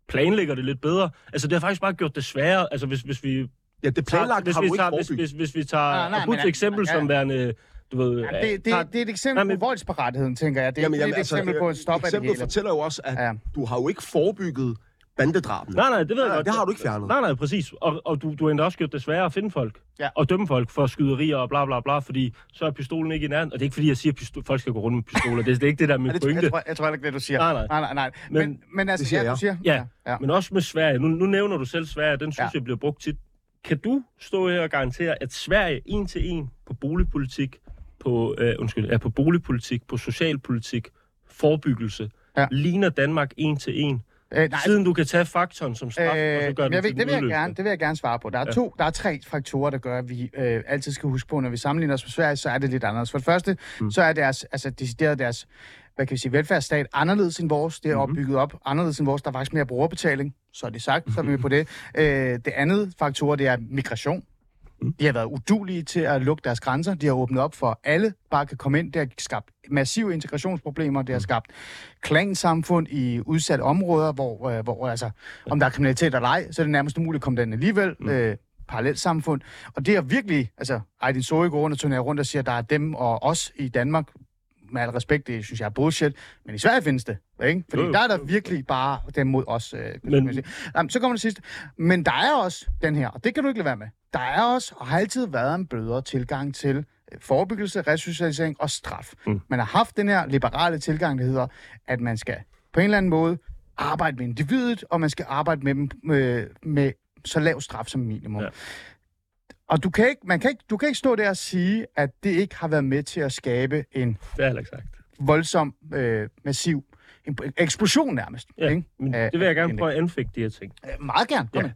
Speaker 4: planlægger det lidt bedre. Altså, det har faktisk bare gjort det sværere. Altså, hvis, hvis vi
Speaker 5: Ja, det planlagt
Speaker 4: hvis
Speaker 5: har
Speaker 4: vi tager, hvis, hvis, hvis vi tager
Speaker 3: Nej,
Speaker 4: nej,
Speaker 3: nej,
Speaker 4: Abuds eksempel
Speaker 3: ja.
Speaker 4: som værende, du ved...
Speaker 3: Ja, det,
Speaker 4: tager-
Speaker 3: det, det er et eksempel
Speaker 4: Nej,
Speaker 3: på
Speaker 4: men-
Speaker 3: voldsparatheden, tænker jeg. Det er
Speaker 5: Jamen, jamen,
Speaker 3: et eksempel på et stop af det hele.
Speaker 5: fortæller jo også, at
Speaker 3: Ja.
Speaker 5: du har jo ikke forebygget bandedrabene.
Speaker 4: Nej, nej, det ved jeg godt.
Speaker 5: det har du ikke fjernet.
Speaker 4: Nej, nej, præcis. Og, og du, du har endda også gjort det sværere at finde folk.
Speaker 3: Ja.
Speaker 4: Og dømme folk for skyderier og bla bla bla, fordi så er pistolen ikke i nærheden. Og det er ikke fordi, jeg siger, at folk skal gå rundt med pistoler. Det er, det er ikke det, der er min
Speaker 3: Ja,
Speaker 4: pointe.
Speaker 3: jeg, tror, jeg tror heller ikke, det du siger.
Speaker 4: Nej, nej.
Speaker 3: nej, nej, nej. Men,
Speaker 4: Men-
Speaker 3: men altså,
Speaker 5: Det siger
Speaker 3: ja, du siger.
Speaker 4: Ja,
Speaker 3: ja.
Speaker 4: men også med Sverige. Nu, nu nævner du selv Sverige, den synes
Speaker 3: Ja.
Speaker 4: ja. jeg bliver brugt tit. Kan du stå her og garantere, at Sverige en til en på boligpolitik, på, øh, undskyld, er på boligpolitik, på socialpolitik, forebyggelse,
Speaker 3: Ja.
Speaker 4: ja. ligner Danmark en til en?
Speaker 3: Øh, nej,
Speaker 4: Siden du kan tage faktoren som straf, øh, og så
Speaker 3: men
Speaker 4: den
Speaker 3: jeg vil, det, vil jeg gerne, det vil jeg gerne svare på. Der er,
Speaker 4: Ja.
Speaker 3: to, der er tre faktorer, der gør, at vi øh, altid skal huske på, når vi sammenligner os med Sverige, så er det lidt anderledes. For det første, mm. så er deres, altså decideret deres, hvad kan vi sige, velfærdsstat anderledes end vores. Det er
Speaker 4: Mhm.
Speaker 3: opbygget op anderledes end vores. Der er faktisk mere brugerbetaling, så er det sagt, så er vi på det. [LAUGHS] Øh, det andet faktor, det er migration. De har været udulige til at lukke deres grænser. De har åbnet op for, at alle bare kan komme ind. Det har skabt massive integrationsproblemer. Det har skabt klansamfund i udsatte områder, hvor, øh, hvor altså, om der er kriminalitet eller ej, så er det nærmest umuligt at komme den alligevel. Mm. Øh, parallelsamfund. Og det er virkelig, altså, Aydin Soe går rundt og turnerer rundt og siger, at der er dem og os i Danmark, med al respekt, det synes jeg er bullshit, men i Sverige findes det, ikke? Fordi
Speaker 4: Jo, jo.
Speaker 3: der er der virkelig bare dem mod os. Øh,
Speaker 4: Men-
Speaker 3: men... Jamen, så kommer det sidste. Men der er også den her, og det kan du ikke lade være med. Der er også, og har altid været en blødere tilgang til øh, forebyggelse, resocialisering og straf. Mm. Man har haft den her liberale tilgang, der hedder, at man skal på en eller anden måde arbejde med individet, og man skal arbejde med dem med, med så lav straf som minimum. Ja. Og du kan, ikke, man kan ikke, du kan ikke stå der og sige, at det ikke har været med til at skabe en
Speaker 4: Det heller ikke sagt.
Speaker 3: voldsom, øh, massiv en eksplosion nærmest.
Speaker 4: Ja,
Speaker 3: ikke?
Speaker 4: men det vil jeg gerne prøve at anfægte de her ting.
Speaker 3: Øh, Meget gerne. Kom
Speaker 4: Ja.
Speaker 3: ja.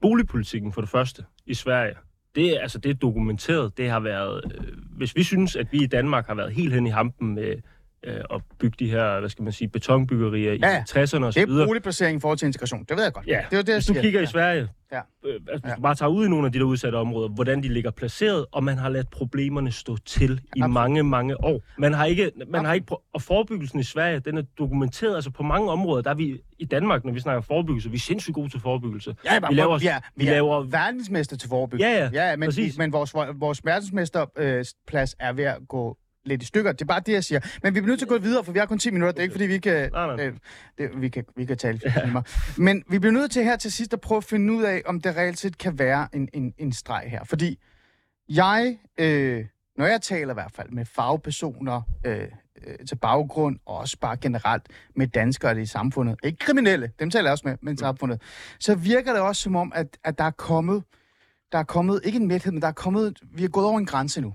Speaker 4: Boligpolitikken for det første i Sverige, det er, altså, det er dokumenteret. Det har været, øh, hvis vi synes, at vi i Danmark har været helt hen i hampen med øh, at bygge de her, hvad skal man sige, betonbyggerier
Speaker 3: Ja, ja.
Speaker 4: i 60'erne og så
Speaker 3: Det er boligplacering i forhold til integration. Det ved jeg godt.
Speaker 4: Ja,
Speaker 3: det er det,
Speaker 4: hvis du kigger
Speaker 3: ja.
Speaker 4: i Sverige,
Speaker 3: Ja.
Speaker 4: øh, altså, hvis
Speaker 3: Ja.
Speaker 4: du bare tager ud i nogle af de der udsatte områder, hvordan de ligger placeret, og man har ladet problemerne stå til i
Speaker 3: Absolut.
Speaker 4: mange, mange år. Man har ikke, man har ikke, og forebyggelsen i Sverige, den er dokumenteret, altså på mange områder, der er vi i Danmark, når vi snakker forebyggelse, vi er sindssygt gode til forebyggelse.
Speaker 3: Ja, bare,
Speaker 4: vi laver,
Speaker 3: vi er, vi
Speaker 4: vi
Speaker 3: er
Speaker 4: laver
Speaker 3: verdensmester til forebyggelse.
Speaker 4: Ja, ja,
Speaker 3: ja men,
Speaker 4: præcis.
Speaker 3: men vores, vores verdensmesterplads øh, er ved at gå lidt i stykker. Det er bare det, jeg siger. Men vi bliver nødt til at gå videre, for vi har kun 10 minutter. Det er ikke, fordi vi kan,
Speaker 4: Nej, nej.
Speaker 3: øh, det, vi kan, vi kan tale fire timer. Men vi bliver nødt til her til sidst at prøve at finde ud af, om det reelt set kan være en, en, en streg her. Fordi jeg, øh, når jeg taler i hvert fald med fagpersoner øh, øh, til baggrund, og også bare generelt med danskere i samfundet, ikke kriminelle, dem taler jeg også med, men samfundet, så virker det også som om, at, at der er kommet, der er kommet, ikke en mæthed, men der er kommet, vi er gået over en grænse nu.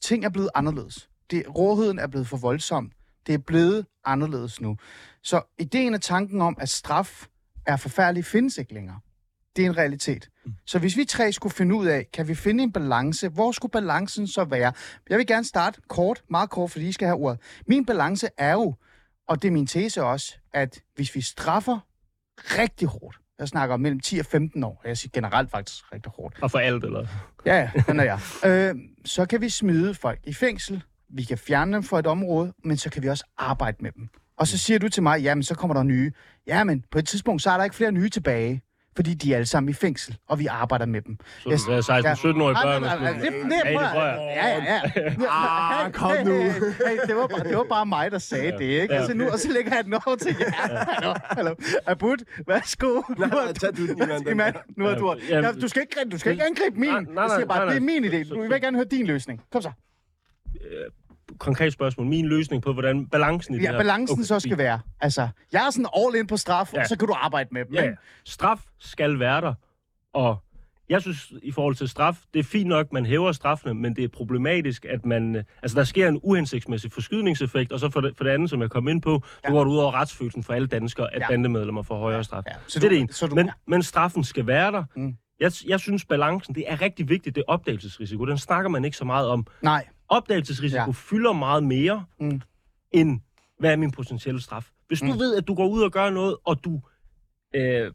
Speaker 3: Ting er blevet anderledes. Det, råheden er blevet for voldsom. Det er blevet anderledes nu. Så ideen og tanken om, at straf er forfærdelig, findes ikke længere. Det er en realitet. Så hvis vi tre skulle finde ud af, kan vi finde en balance, hvor skulle balancen så være? Jeg vil gerne starte kort, meget kort, fordi I skal have ordet. Min balance er jo, og det er min tese også, at hvis vi straffer rigtig hårdt, jeg snakker om mellem 10 og 15 år, jeg siger generelt faktisk rigtig hårdt,
Speaker 4: Og for alt, eller?
Speaker 3: Ja, ja, den er jeg. øh, så kan vi smide folk i fængsel, vi kan fjerne dem fra et område, men så kan vi også arbejde med dem. Og så siger du til mig, jamen så kommer der nye. Jamen, på et tidspunkt, så er der ikke flere nye tilbage, fordi de er alle sammen i fængsel, og vi arbejder med dem.
Speaker 4: Så du vil have 16-17-årige
Speaker 3: Nej,
Speaker 4: børn?
Speaker 3: nej,
Speaker 4: sådan
Speaker 3: det, det,
Speaker 4: Ja, det jeg.
Speaker 3: Ja, ja, ja.
Speaker 5: Ah, kom nu.
Speaker 3: Hey, det, var bare, det var bare mig, der sagde
Speaker 4: Ja.
Speaker 3: det, ikke?
Speaker 4: Ja.
Speaker 3: Altså nu, og så lægger jeg den over til jer. Hallo, hallo. Abud, værsgo.
Speaker 5: Nej,
Speaker 3: Nu har
Speaker 5: nej, tag du den, Iman.
Speaker 3: Nu har du...
Speaker 4: Ja,
Speaker 3: Ja, du skal ikke, du skal ikke angribe min.
Speaker 4: Nej, nej,
Speaker 3: Jeg siger bare, det er min idé. Du vil gerne høre din løsning. Kom så.
Speaker 4: Konkret spørgsmål. Min løsning på, hvordan balancen i det
Speaker 3: Ja,
Speaker 4: her...
Speaker 3: balancen
Speaker 4: Okay,
Speaker 3: så skal
Speaker 4: fint.
Speaker 3: være. Altså, jeg er sådan all in på straf,
Speaker 4: Ja.
Speaker 3: og så kan du arbejde med dem.
Speaker 4: Ja, ja. straf skal være der, og jeg synes, i forhold til straf, det er fint nok, man hæver straffene, men det er problematisk, at man... øh, Altså, der sker en uhensigtsmæssig forskydningseffekt, og så for det, for det andet, som jeg kom ind på, ja.
Speaker 3: Ja.
Speaker 4: går det ud over retsfølelsen for alle danskere, at
Speaker 3: Ja.
Speaker 4: ja. bandemedlemmer får højere straf.
Speaker 3: Ja,
Speaker 4: Så det er det ene.
Speaker 3: Så du,
Speaker 4: Men, men straffen skal være der.
Speaker 3: Mm.
Speaker 4: Jeg, jeg synes, balancen, det er rigtig vigtigt, det er opdagelsesrisiko. Den snakker man ikke så meget om.
Speaker 3: Nej,
Speaker 4: Opdagelsesrisiko
Speaker 3: Ja.
Speaker 4: fylder meget mere,
Speaker 3: Mm.
Speaker 4: end hvad er min potentielle straf. Hvis du
Speaker 3: Mm.
Speaker 4: mm. ved, at du går ud og gør noget, og du, øh,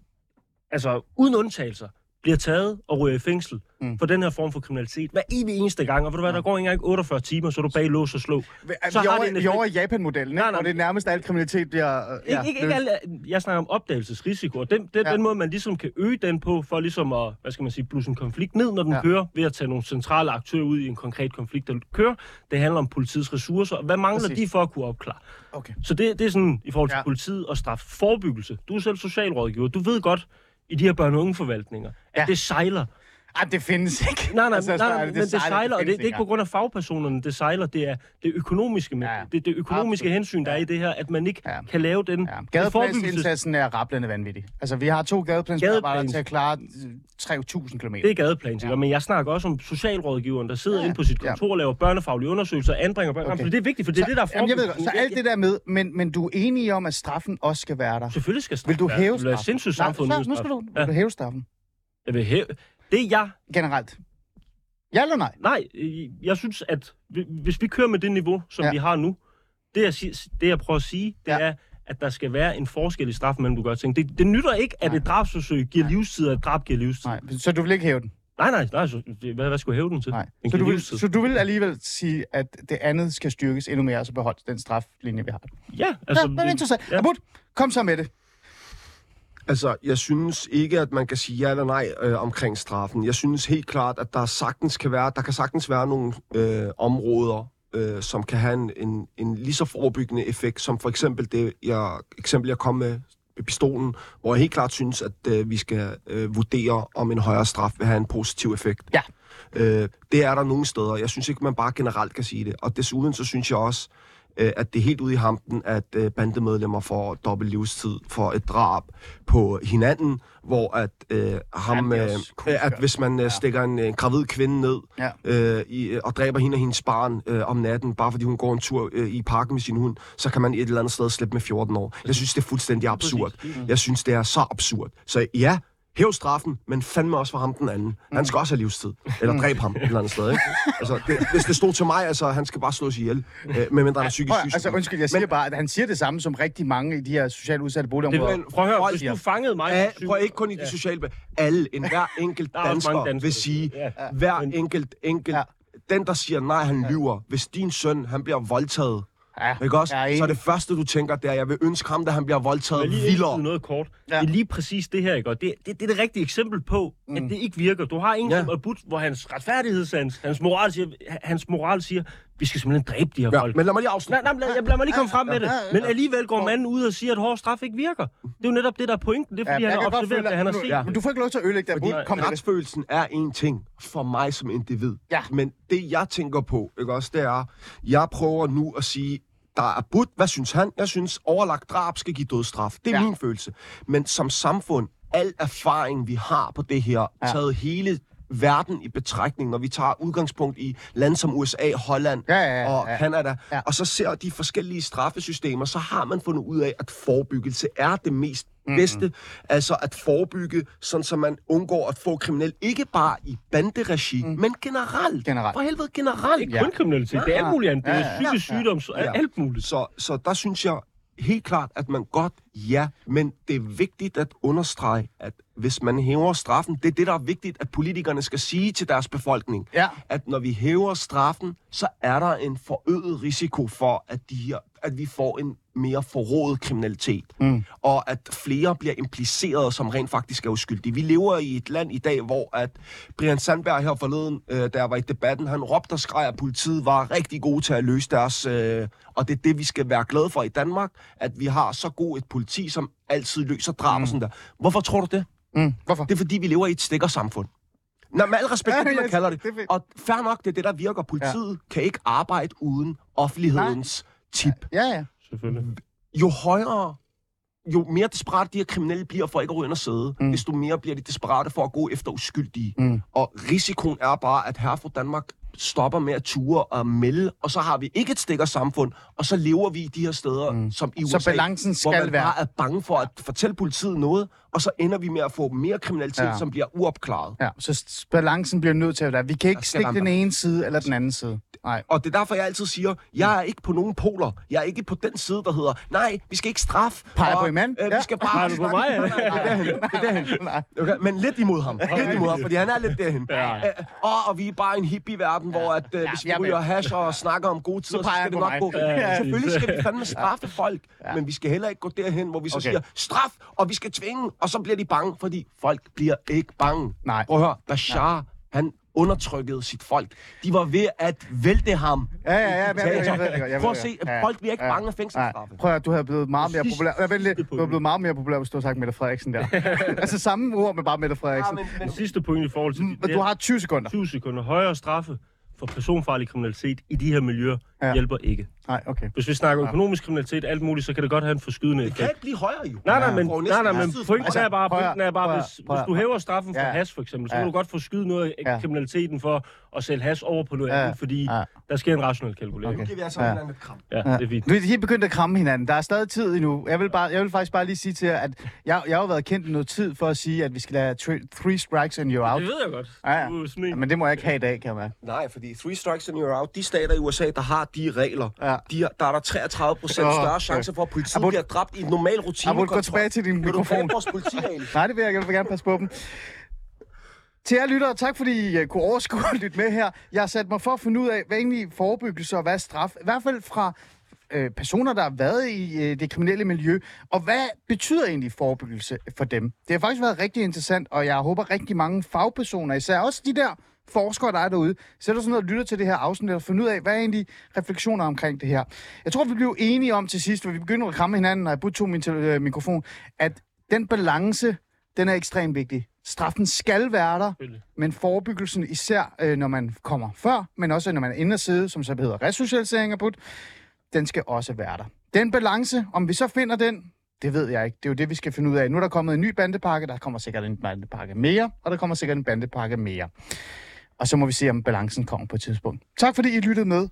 Speaker 4: altså uden undtagelser, bliver taget og ryger i fængsel
Speaker 3: Mm.
Speaker 4: for den her form for kriminalitet, hver evig eneste gang, og ved du hvad, der går ikke engang 48 timer, så er du bag lås og slå. Så
Speaker 3: vi,
Speaker 4: har
Speaker 3: er
Speaker 4: det
Speaker 3: over,
Speaker 4: en
Speaker 3: vi er over i Japan-modellen, ikke?
Speaker 4: Nej, nej.
Speaker 3: hvor det er nærmest al kriminalitet bliver... øh,
Speaker 4: Ikke, ikke, ikke
Speaker 3: løst.
Speaker 4: alle, jeg snakker om opdagelsesrisiko, og den, den,
Speaker 3: Ja.
Speaker 4: ja. den måde, man ligesom kan øge den på, for ligesom at, hvad skal man sige, blusse en konflikt ned, når den
Speaker 3: Ja.
Speaker 4: ja. kører, ved at tage nogle centrale aktører ud i en konkret konflikt, der kører. Det handler om politiets ressourcer, og hvad mangler
Speaker 3: Præcis.
Speaker 4: de for at kunne opklare?
Speaker 3: Okay.
Speaker 4: Så det, det er sådan i forhold til
Speaker 3: Ja.
Speaker 4: ja. politiet og straf. Forebyggelse. Du er selv socialrådgiver. Du ved godt i de her børne- og ungeforvaltninger, at
Speaker 3: Ja.
Speaker 4: det sejler.
Speaker 3: Ej, det findes ikke.
Speaker 4: Nej, nej,
Speaker 3: Altså,
Speaker 4: nej,
Speaker 3: så er
Speaker 4: nej men det sejler, og det, det er ikke på grund af fagpersonerne, det sejler. Det er det økonomiske,
Speaker 3: Ja,
Speaker 4: ja, det, det økonomiske
Speaker 3: Absolut.
Speaker 4: hensyn, der er i det her, at man ikke
Speaker 3: Ja.
Speaker 4: kan lave den
Speaker 3: Ja, gadeplansindsatsen er rablende vanvittig. Altså, vi har to gadeplansmedarbejdere
Speaker 4: Gadeplans-
Speaker 3: til at klare øh, 3.000 km.
Speaker 4: Det er gadeplan, ja. Men jeg snakker også om socialrådgiveren, der sidder
Speaker 3: Ja,
Speaker 4: inde på sit
Speaker 3: ja.
Speaker 4: kontor og laver børnefaglige undersøgelser, anbringer børn.
Speaker 3: Okay.
Speaker 4: Det er vigtigt, for det er det, der er
Speaker 3: Jamen, jeg ved, godt, så alt det der med, men, men du er enig om, at straffen også skal være der.
Speaker 4: Selvfølgelig skal
Speaker 3: Vil du hæve
Speaker 4: være- Det er
Speaker 3: straffen?
Speaker 4: sindssygt
Speaker 3: Nej,
Speaker 4: samfund
Speaker 3: så, nu skal du hæve straffen.
Speaker 4: Jeg vil hæve... Det jeg...
Speaker 3: Generelt. Ja eller nej?
Speaker 4: Nej, øh, jeg synes, at hvi- hvis vi kører med det niveau, som
Speaker 3: Ja.
Speaker 4: vi har nu, det jeg, det jeg prøver at sige, det
Speaker 3: Ja.
Speaker 4: er, at der skal være en forskel i straffen mellem du gør ting. Det, det nytter ikke, at
Speaker 3: Nej.
Speaker 4: et drabsforsøg giver
Speaker 3: Nej.
Speaker 4: livstid, og et drab giver livstid.
Speaker 3: Nej, så du vil ikke hæve den?
Speaker 4: nej, nej, nej så, hvad, hvad skulle jeg hæve den til?
Speaker 3: Nej.
Speaker 4: Den
Speaker 3: Så du, vil,
Speaker 4: livstid.
Speaker 3: så du vil alligevel sige, at det andet skal styrkes endnu mere, og så beholde den straflinje, vi har.
Speaker 4: Ja,
Speaker 3: Altså, ja, det er interessant.
Speaker 4: ja.
Speaker 3: Abud, kom så med det.
Speaker 5: Altså, jeg synes ikke, at man kan sige ja eller nej øh, omkring straffen. Jeg synes helt klart, at der sagtens kan være, der kan sagtens være nogle øh, områder, øh, som kan have en, en, en lige så forebyggende effekt, som for eksempel det jeg, eksempel, jeg kom med pistolen, hvor jeg helt klart synes, at øh, vi skal øh, vurdere, om en højere straf vil have en positiv effekt.
Speaker 3: Ja.
Speaker 5: Øh, det er der nogle steder. Jeg synes ikke, man bare generelt kan sige det. Og desuden så synes jeg også, øh, at det er helt ude i hampen, at øh, bandemedlemmer får dobbelt livstid for et drab på hinanden, hvor at øh, ham,
Speaker 3: Ja,
Speaker 5: øh, at hvis man øh, stikker en øh, gravid kvinde ned
Speaker 3: Ja.
Speaker 5: øh, i, øh, og dræber hende og hendes barn øh, om natten, bare fordi hun går en tur øh, i parken med sin hund, så kan man et eller andet sted slippe med 14 år. Jeg synes, det er fuldstændig absurd. Jeg synes, det er så absurd. Så ja, hæv straffen, men fandme også for ham den anden. Han skal også have livstid. Eller dræbe ham et eller andet sted, ikke? Altså, det, hvis det stod til mig, altså, han skal bare slås ihjel, øh, medmindre han er psykisk
Speaker 3: Prøv,
Speaker 5: syg.
Speaker 3: altså, undskyld, jeg siger bare, at han siger det samme som rigtig mange i de her socialt udsatte
Speaker 4: Det,
Speaker 3: boligområder.
Speaker 4: prøv at høre,
Speaker 5: Folk
Speaker 4: hvis
Speaker 5: siger-
Speaker 4: du fangede mig...
Speaker 5: Ja, prøv ikke kun i de
Speaker 4: Ja.
Speaker 5: sociale... Alle, en hver enkelt
Speaker 4: er
Speaker 5: dansker vil sige,
Speaker 4: ja.
Speaker 5: hver
Speaker 4: Men-
Speaker 5: enkelt, enkelt...
Speaker 3: Ja.
Speaker 5: Den, der siger nej, han lyver. Hvis din søn, han bliver voldtaget,
Speaker 3: Ja,
Speaker 5: ikke også?
Speaker 3: jeg er
Speaker 5: Så er det første, du tænker, det er, jeg vil ønske ham, da han bliver voldtaget
Speaker 4: lige
Speaker 5: vildere.
Speaker 4: noget kort.
Speaker 3: Ja.
Speaker 4: Det er lige præcis det her, ikke? Og det, det, det er det rigtige eksempel på, mm. at det ikke virker. Du har en
Speaker 5: Ja.
Speaker 4: som Abud, hvor hans retfærdighedssans, hans moral siger, hans moral siger, vi skal simpelthen dræbe de her
Speaker 5: Ja,
Speaker 4: folk.
Speaker 5: men lad mig lige afslutte.
Speaker 4: Nej, nej, lad, jeg, lad mig lige komme frem med det. Men alligevel går manden ud og siger, at hård straf ikke virker. Det er jo netop det, der er pointen. Det er, fordi
Speaker 3: Ja,
Speaker 4: han
Speaker 3: jeg
Speaker 4: har observeret
Speaker 3: følge
Speaker 4: det, han har set.
Speaker 3: Ja. Men du får ikke lov til at ødelægge det.
Speaker 5: Fordi.
Speaker 3: Kom
Speaker 5: retsfølelsen er en ting for mig som individ.
Speaker 3: Ja.
Speaker 5: Men det, jeg tænker på, ikke også, det er, jeg prøver nu at sige, der er budt. Hvad synes han? Jeg synes, overlagt drab skal give dødsstraf. Det er
Speaker 3: Ja.
Speaker 5: min følelse. Men som samfund, al erfaring, vi har på det her,
Speaker 3: ja.
Speaker 5: taget hele verden i betragtning, når vi tager udgangspunkt i lande som USA, Holland
Speaker 3: Ja, ja, ja,
Speaker 5: og
Speaker 3: ja.
Speaker 5: Canada,
Speaker 3: Ja.
Speaker 5: og så ser de forskellige straffesystemer, så har man fundet ud af, at forebyggelse er det mest bedste. Altså at forebygge, sådan så man undgår at få kriminel, ikke bare i banderegi, mm. men generelt.
Speaker 3: Generelt.
Speaker 5: For helvede, generelt.
Speaker 4: Ikke kun kriminalitet, det er alt muligt andet. Det
Speaker 3: Ja,
Speaker 4: er
Speaker 3: ja,
Speaker 4: psykisk
Speaker 5: ja.
Speaker 4: sygdom, så
Speaker 5: Ja.
Speaker 4: alt muligt.
Speaker 5: Så, så der synes jeg helt klart, at man godt, ja, men det er vigtigt at understrege, at hvis man hæver straffen, det er det, der er vigtigt, at politikerne skal sige til deres befolkning,
Speaker 3: Ja.
Speaker 5: at når vi hæver straffen, så er der en forøget risiko for, at, de her, at vi får en mere forrådet kriminalitet, mm. og at flere bliver impliceret, som rent faktisk er uskyldige. Vi lever i et land i dag, hvor at Brian Sandberg her forleden, øh, jeg var i debatten, han råbte og skreg, at politiet var rigtig gode til at løse deres... Øh, og det er det, vi skal være glade for i Danmark, at vi har så god et politi, som altid løser drab mm. og sådan der. Hvorfor tror du det?
Speaker 3: Mm. Hvorfor?
Speaker 5: Det er fordi, vi lever i et stikkersamfund. Nå, med al respekt,
Speaker 3: Ja,
Speaker 5: det man kalder det. Og fair nok, det er det, der virker. Politiet ja. kan ikke arbejde uden offentlighedens tip.
Speaker 3: Ja, ja.
Speaker 4: Selvfølgelig.
Speaker 5: Jo højere, jo mere desperat de her kriminelle bliver for ikke at ryge ind og sidde, mm. desto mere bliver de desperate for at gå efter uskyldige.
Speaker 3: Mm.
Speaker 5: Og risikoen er bare, at her fra Danmark stopper med at ture og melde, og så har vi ikke et stikker samfund, og så lever vi i de her steder, mm. som i
Speaker 3: Så
Speaker 5: USA,
Speaker 3: balancen
Speaker 5: hvor
Speaker 3: skal
Speaker 5: man
Speaker 3: være-
Speaker 5: bare er bange for at fortælle politiet noget, og så ender vi med at få mere kriminalitet,
Speaker 3: Ja.
Speaker 5: som bliver uopklaret.
Speaker 3: Ja, så balancen bliver nødt til at være. Vi kan ikke stikke den ene side eller den anden side. Nej.
Speaker 5: Og det er derfor, jeg altid siger, jeg er ikke på nogen poler. Jeg er ikke på den side, der hedder, nej, vi skal ikke straffe.
Speaker 3: Peger
Speaker 5: og,
Speaker 3: på Iman?
Speaker 5: Øh,
Speaker 3: Ja.
Speaker 5: vi skal bare
Speaker 4: Peger du på mig,
Speaker 5: det er derhen. Okay, men lidt imod ham. Lidt imod ham, fordi han er lidt derhen.
Speaker 4: Ja.
Speaker 5: Øh, og, og vi er bare en hippie-verden, hvor at, øh, hvis vi
Speaker 3: er
Speaker 5: ryger
Speaker 3: med.
Speaker 5: hash og snakker om gode tider, så,
Speaker 3: peger
Speaker 5: skal det nok
Speaker 3: mig.
Speaker 5: gå.
Speaker 4: Ja,
Speaker 5: Selvfølgelig skal vi [LAUGHS] fandme straffe folk, men vi skal heller ikke gå derhen, hvor vi så
Speaker 3: Okay.
Speaker 5: siger straf, og vi skal tvinge, og så bliver de bange, fordi folk bliver ikke bange.
Speaker 3: Nej.
Speaker 5: Prøv at høre, Bashar, han undertrykkede sit folk. De var ved at vælte ham.
Speaker 3: Ja, ja, ja, jeg, jeg, jeg, jeg ved
Speaker 5: Prøv
Speaker 3: ved
Speaker 5: at se, at folk bliver ikke bange af fængselsstraffe.
Speaker 3: Prøv at du havde blevet meget mere populær. Jeg lidt,
Speaker 4: sidste
Speaker 3: du havde blevet meget mere populær, hvis du havde sagt Mette Frederiksen der. [LAUGHS] altså samme ord med bare Mette Frederiksen.
Speaker 5: Ja, men, men,
Speaker 4: Den sidste point i forhold til...
Speaker 3: Men du har 20 sekunder.
Speaker 4: 20 sekunder. Højere straffe for personfarlig kriminalitet i de her miljøer
Speaker 3: Ja.
Speaker 4: hjælper ikke.
Speaker 3: Nej, okay.
Speaker 4: Hvis vi snakker økonomisk kriminalitet, alt muligt, så kan det godt have en forskydende
Speaker 5: det kan
Speaker 4: effekt.
Speaker 5: ikke blive højere, jo.
Speaker 4: Nej, nej, men, nej, nej, men pointen
Speaker 5: for-
Speaker 4: er bare, pointen er bare hvis, hvis du hæver straffen for
Speaker 3: Ja.
Speaker 4: hash, for eksempel, så
Speaker 3: Ja.
Speaker 4: kan du godt få skyde noget af
Speaker 3: Ja.
Speaker 4: kriminaliteten for at sælge hash over på noget
Speaker 3: Ja.
Speaker 4: andet, fordi
Speaker 3: Ja.
Speaker 4: der sker en rationel kalkulering.
Speaker 5: Nu
Speaker 4: Okay.
Speaker 5: giver vi altså
Speaker 3: Ja.
Speaker 5: hinanden et kram.
Speaker 4: Ja, det er fint.
Speaker 3: Nu er helt begyndt at kramme hinanden. Der er stadig tid endnu. Jeg vil, bare, jeg vil faktisk bare lige sige til jer, at jeg, jeg har jo været kendt noget tid for at sige, at vi skal lade tri- three strikes and you're out.
Speaker 4: Det ved jeg godt.
Speaker 3: Ja, ja. Men det må jeg ikke have i dag, kan jeg mærke.
Speaker 5: Nej, fordi three strikes and you're out. De stater i USA, der har de regler,
Speaker 3: Ja.
Speaker 5: de der er der 33 procent større
Speaker 3: okay.
Speaker 5: chance for, at politiet
Speaker 3: Abud-
Speaker 5: bliver dræbt i en normal rutine.
Speaker 3: Abud, gå tilbage til din
Speaker 5: Vil du
Speaker 3: mikrofon.
Speaker 5: vores politi, Ali? [LAUGHS]
Speaker 3: Nej, det vil jeg ikke. Jeg vil gerne passe på dem. Til jer lyttere, tak fordi I øh, kunne overskue at lytte med her. Jeg har sat mig for at finde ud af, hvad egentlig forebyggelse og hvad er straf. I hvert fald fra øh, personer, der har været i øh, det kriminelle miljø. Og hvad betyder egentlig forebyggelse for dem? Det har faktisk været rigtig interessant, og jeg håber rigtig mange fagpersoner, især også de der forskere, der er derude, sætter sig ned og lytter til det her afsnit og finder ud af, hvad er egentlig refleksioner omkring det her. Jeg tror, vi blev enige om til sidst, hvor vi begynder at kramme hinanden, når jeg tog min øh, mikrofon, at den balance, den er ekstremt vigtig. Straffen skal være der, men forebyggelsen, især øh, når man kommer før, men også når man er inde og sidde, som så hedder resocialisering af put, den skal også være der. Den balance, om vi så finder den, det ved jeg ikke. Det er jo det, vi skal finde ud af. Nu er der kommet en ny bandepakke, der kommer sikkert en bandepakke mere, og der kommer sikkert en bandepakke mere. Og så må vi se, om balancen kommer på et tidspunkt. Tak fordi I lyttede med.